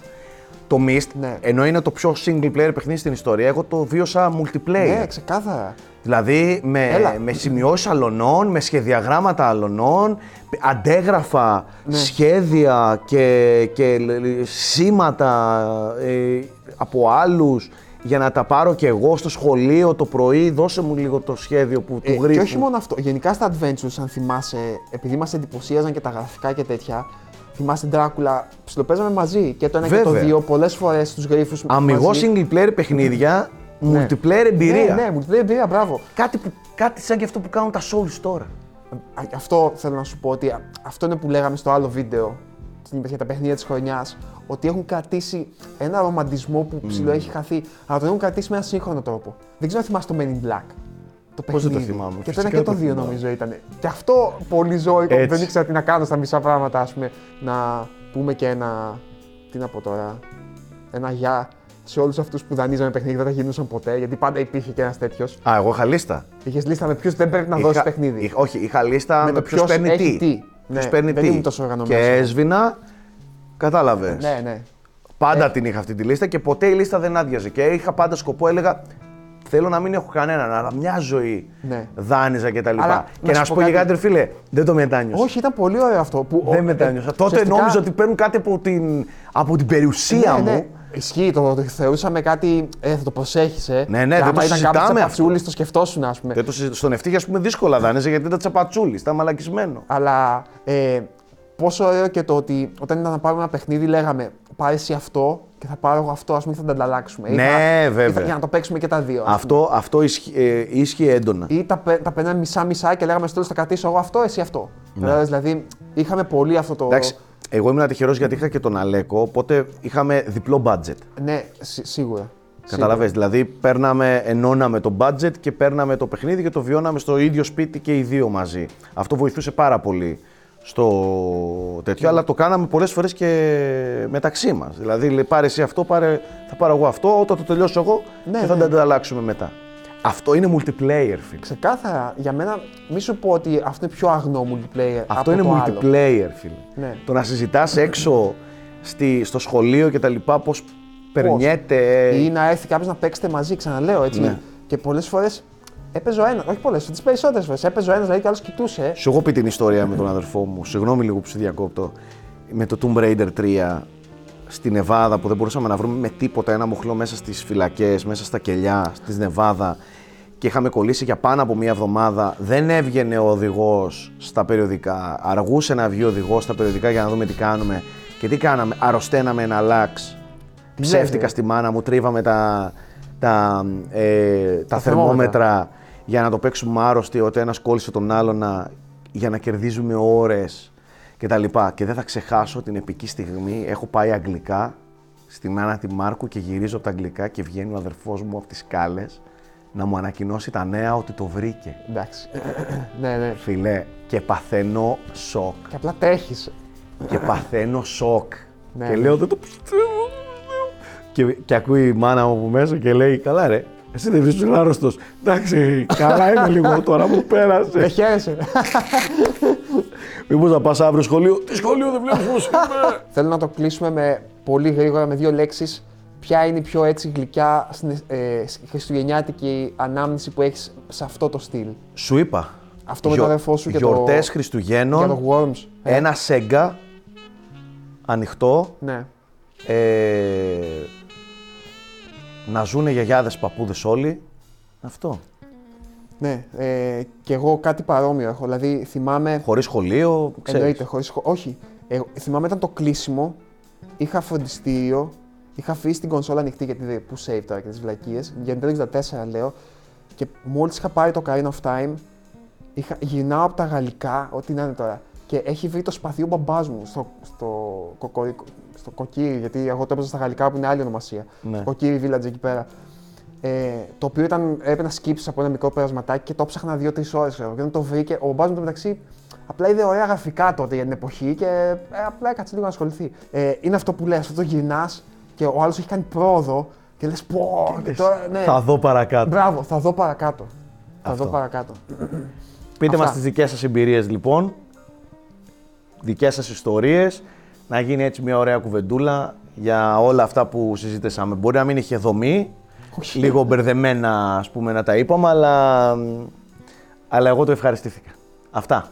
Το Mist, Ναι. ενώ είναι το πιο single player παιχνίδι στην ιστορία, εγώ το βίωσα multiplayer. Ναι, ξεκάθαρα. Δηλαδή με, Έλα. με σημειώσεις αλωνών, με σχεδιαγράμματα αλωνών, αντέγραφα, Ναι. σχέδια και, και λ- λ- σήματα ε, από άλλους για να τα πάρω και εγώ στο σχολείο το πρωί, δώσε μου λίγο το σχέδιο που του Ε, γράφει. και όχι μόνο αυτό. Γενικά στα Adventures, αν θυμάσαι, επειδή μας εντυπωσίαζαν και τα γραφικά και τέτοια, θυμάσαι Ντράκουλα, ψιλοπαίζαμε μαζί και το ένα και το Βέβαια. δύο πολλές φορές του γρήφου. Αμυγός single player παιχνίδια, Ναι. multiplayer εμπειρία. Ναι, ναι, multiplayer εμπειρία, μπράβο. Κάτι, που, κάτι σαν και αυτό που κάνουν τα Souls τώρα. Α, Αυτό θέλω να σου πω ότι α, αυτό είναι που λέγαμε στο άλλο βίντεο για τα παιχνίδια της χρονιάς. Ότι έχουν κρατήσει ένα ρομαντισμό που ψηλό έχει χαθεί, αλλά τον έχουν κρατήσει με ένα σύγχρονο τρόπο. Δεν ξέρω αν θυμάσαι το Men in Black. Το Πώς δεν το παιχνίδι. θυμάμαι, Και το φυσικά ένα και το το δύο θυμάμαι. νομίζω ήταν. Και αυτό πολύ ζώικο. Έτσι. Δεν ήξερα τι να κάνω στα μισά πράγματα, ας πούμε. Να πούμε και ένα. Τι να πω τώρα. Ένα γεια σε όλους αυτούς που δανείζαμε παιχνίδια, δεν τα γινούσαν ποτέ, γιατί πάντα υπήρχε και ένας τέτοιος. Α, εγώ είχα λίστα. Είχες λίστα με ποιους δεν πρέπει να δώσεις Είχα- παιχνίδι. είχα- όχι, είχα λίστα με, Με το ποιο ποιος παίρνει έχει τι. τι. Ποιος Ναι, παίρνει δεν τι. ήμουν τόσο οργανωμένος Και εγώ. έσβηνα, κατάλαβες. Ναι, ναι. Πάντα την είχα αυτή τη λίστα και ποτέ η λίστα δεν άδειαζε. Και είχα πάντα σκοπό, έλεγα Θέλω να μην έχω κανέναν, αλλά μια ζωή Ναι. δάνειζα και τα λοιπά. Αλλά, και να να σου σου πω πω και κάτι. κάτι, ρε φίλε, δεν το μετάνιωσα. Όχι, ήταν πολύ ωραίο αυτό. Που, Δεν ο- μετάνιωσα. ε, Τότε ουσιαστικά- νόμιζα ότι παίρνουν κάτι από την, από την περιουσία ναι, μου. ναι. Ισχύει, το, το θεωρούσαμε κάτι. Ε, θα το προσέχει, ε. Ναι, ναι, Και δεν άμα το ήταν συζητάμε κάποιος αυτό. τσαπατσούλης, το σκεφτόσουν, ας πούμε. Δεν το συζητώ. Στον ευτύχη, ας πούμε, δύσκολα δάνειζε γιατί ήταν τσαπατσούλης, ήταν μαλακισμένο. Αλλά ε, πόσο ωραίο και το ότι όταν ήταν να πάρουμε ένα παιχνίδι, λέγαμε πάρε εσύ αυτό και θα πάρω εγώ αυτό, ας πούμε, θα τα ανταλλάξουμε. Ή Ναι, θα- ή βέβαια. θα- για να το παίξουμε και τα δύο. ας πούμε. Αυτό, αυτό ισχύει, ε, ίσχυε έντονα. Ή τα, πε- τα παίρναμε μισά-μισά και λέγαμε στο τέλος θα κρατήσω εγώ αυτό, εσύ αυτό. Κατάλαβες, Δηλαδή είχαμε πολύ αυτό το. Ναι. Εντάξει, εγώ ήμουν τυχερό γιατί είχα και τον Αλέκο, οπότε είχαμε διπλό budget. Ναι, σι- σίγουρα. Καταλαβες, δηλαδή παίρναμε, ενώναμε το budget και παίρναμε το παιχνίδι και το βιώναμε στο ίδιο σπίτι και οι δύο μαζί. Αυτό βοηθούσε πάρα πολύ στο τέτοιο, αλλά το κάναμε πολλές φορές και μεταξύ μας. Δηλαδή, λέει, πάρε εσύ αυτό, πάρε, θα πάρω εγώ αυτό, όταν το τελειώσω εγώ Ναι, και θα ναι. τα ανταλλάξουμε μετά. Αυτό είναι multiplayer, φίλε. Ξεκάθαρα, για μένα, μη σου πω ότι αυτό είναι πιο αγνό multiplayer. Αυτό από είναι το άλλο. multiplayer, φίλε. Ναι. Το να συζητάς έξω στη, στο σχολείο και τα λοιπά, πώς περνιέται. Ή να έρθει κάποιος να παίξετε μαζί, ξαναλέω έτσι. Ναι. Και πολλές φορές έπαιζε ο ένας, όχι πολλές, τις περισσότερες φορές. Έπαιζε ο ένας, δηλαδή και άλλος κοιτούσε. Σου έχω πει την ιστορία με τον αδερφό μου. Συγγνώμη λίγο που σε διακόπτω. Με το Tomb Raider 3 στη Νεβάδα που δεν μπορούσαμε να βρούμε με τίποτα ένα μοχλό μέσα στις φυλακές, μέσα στα κελιά, στη Νεβάδα και είχαμε κολλήσει για πάνω από μία εβδομάδα. Δεν έβγαινε ο οδηγός στα περιοδικά. Αργούσε να βγει ο οδηγός στα περιοδικά για να δούμε τι κάνουμε. Και τι κάναμε, αρρωσταίναμε ένα λάξ. Ψεύτικα λέτε; στη μάνα μου, τρίβαμε τα, τα, ε, τα, θερμόμετρα για να το παίξουμε άρρωστοι, ότι ένας κόλλησε τον άλλον να- για να κερδίζουμε ώρες και τα λοιπά. Και δεν θα ξεχάσω την επική στιγμή, έχω πάει αγγλικά στην Άννα τη Μάρκου και γυρίζω από τα αγγλικά και βγαίνει ο αδερφός μου από τις σκάλες να μου ανακοινώσει τα νέα ότι το βρήκε. Εντάξει. ναι, ναι. Φιλέ, και παθαίνω σοκ. Και απλά τρέχεις. και παθαίνω σοκ. Ναι, και ναι. λέω δεν το πιστεύω. δεν το πιστεύω». Και, και ακούει η μάνα μου από μέσα και λέει: Καλά, ρε, εσύ δεν βρίσκεις άρρωστος. Εντάξει, καλά είναι λίγο τώρα που Δεν πέρασε. χαίρεσαι. Μήπως να πας αύριο σχολείο; Τι σχολείο δεν βλέπεις πώς είμαι; Θέλω να το κλείσουμε με πολύ γρήγορα με δύο λέξεις. Ποια είναι η πιο έτσι γλυκιά στην- ε, χριστουγεννιάτικη ανάμνηση που έχεις σε αυτό το στυλ; Σου είπα. Αυτό με τον αδερφό σου και το- Γιορτές Για Χριστουγέννων. το Worms. Ε, Ένα σέγγα ανοιχτό. Ναι. Ε, να ζουνε γιαγιάδες παππούδες όλοι. Αυτό. Ναι. Ε, και εγώ κάτι παρόμοιο έχω. Δηλαδή θυμάμαι. Χωρίς σχολείο, ξέρεις. Εννοείται, χωρίς, σχο- Όχι. Ε, θυμάμαι ήταν το κλείσιμο. Είχα φροντιστήριο. Είχα αφήσει την κονσόλα ανοιχτή γιατί δεν που save τώρα και τις βλακίες. Για την 64 λέω. Και μόλις είχα πάρει το Ocarina of Time, είχα, γυρνάω από τα γαλλικά, ό,τι να είναι τώρα. Και έχει βρει το σπαθί ο μπαμπάς μου στο, στο, κοκορίκο- στο κοκκύρι, γιατί εγώ το έπαιζα στα γαλλικά που είναι άλλη ονομασία. Ναι. Κοκκύρι Village εκεί πέρα. Ε, το οποίο ήταν, έπρεπε να σκύψεις από ένα μικρό περασματάκι και το ψάχνα δύο-τρεις ώρες. Και όταν το βρήκε, ο μπαμπά μου το μεταξύ απλά είδε ωραία γραφικά τότε για την εποχή και ε, απλά έκατσε λίγο να ασχοληθεί. Ε, είναι αυτό που λες, αυτό το γυρνάς και ο άλλος έχει κάνει πρόοδο και λες πω. Και τώρα, ναι. Θα δω παρακάτω. Μπράβο, θα δω παρακάτω. Θα Αυτό. δω παρακάτω. Πείτε Αυτά. μας τις δικές σας εμπειρίες λοιπόν, δικές σας ιστορίες, να γίνει έτσι μια ωραία κουβεντούλα για όλα αυτά που συζήτησαμε. Μπορεί να μην είχε δομή, Όχι. λίγο μπερδεμένα ας πούμε να τα είπαμε, αλλά, αλλά εγώ το ευχαριστήθηκα. Αυτά.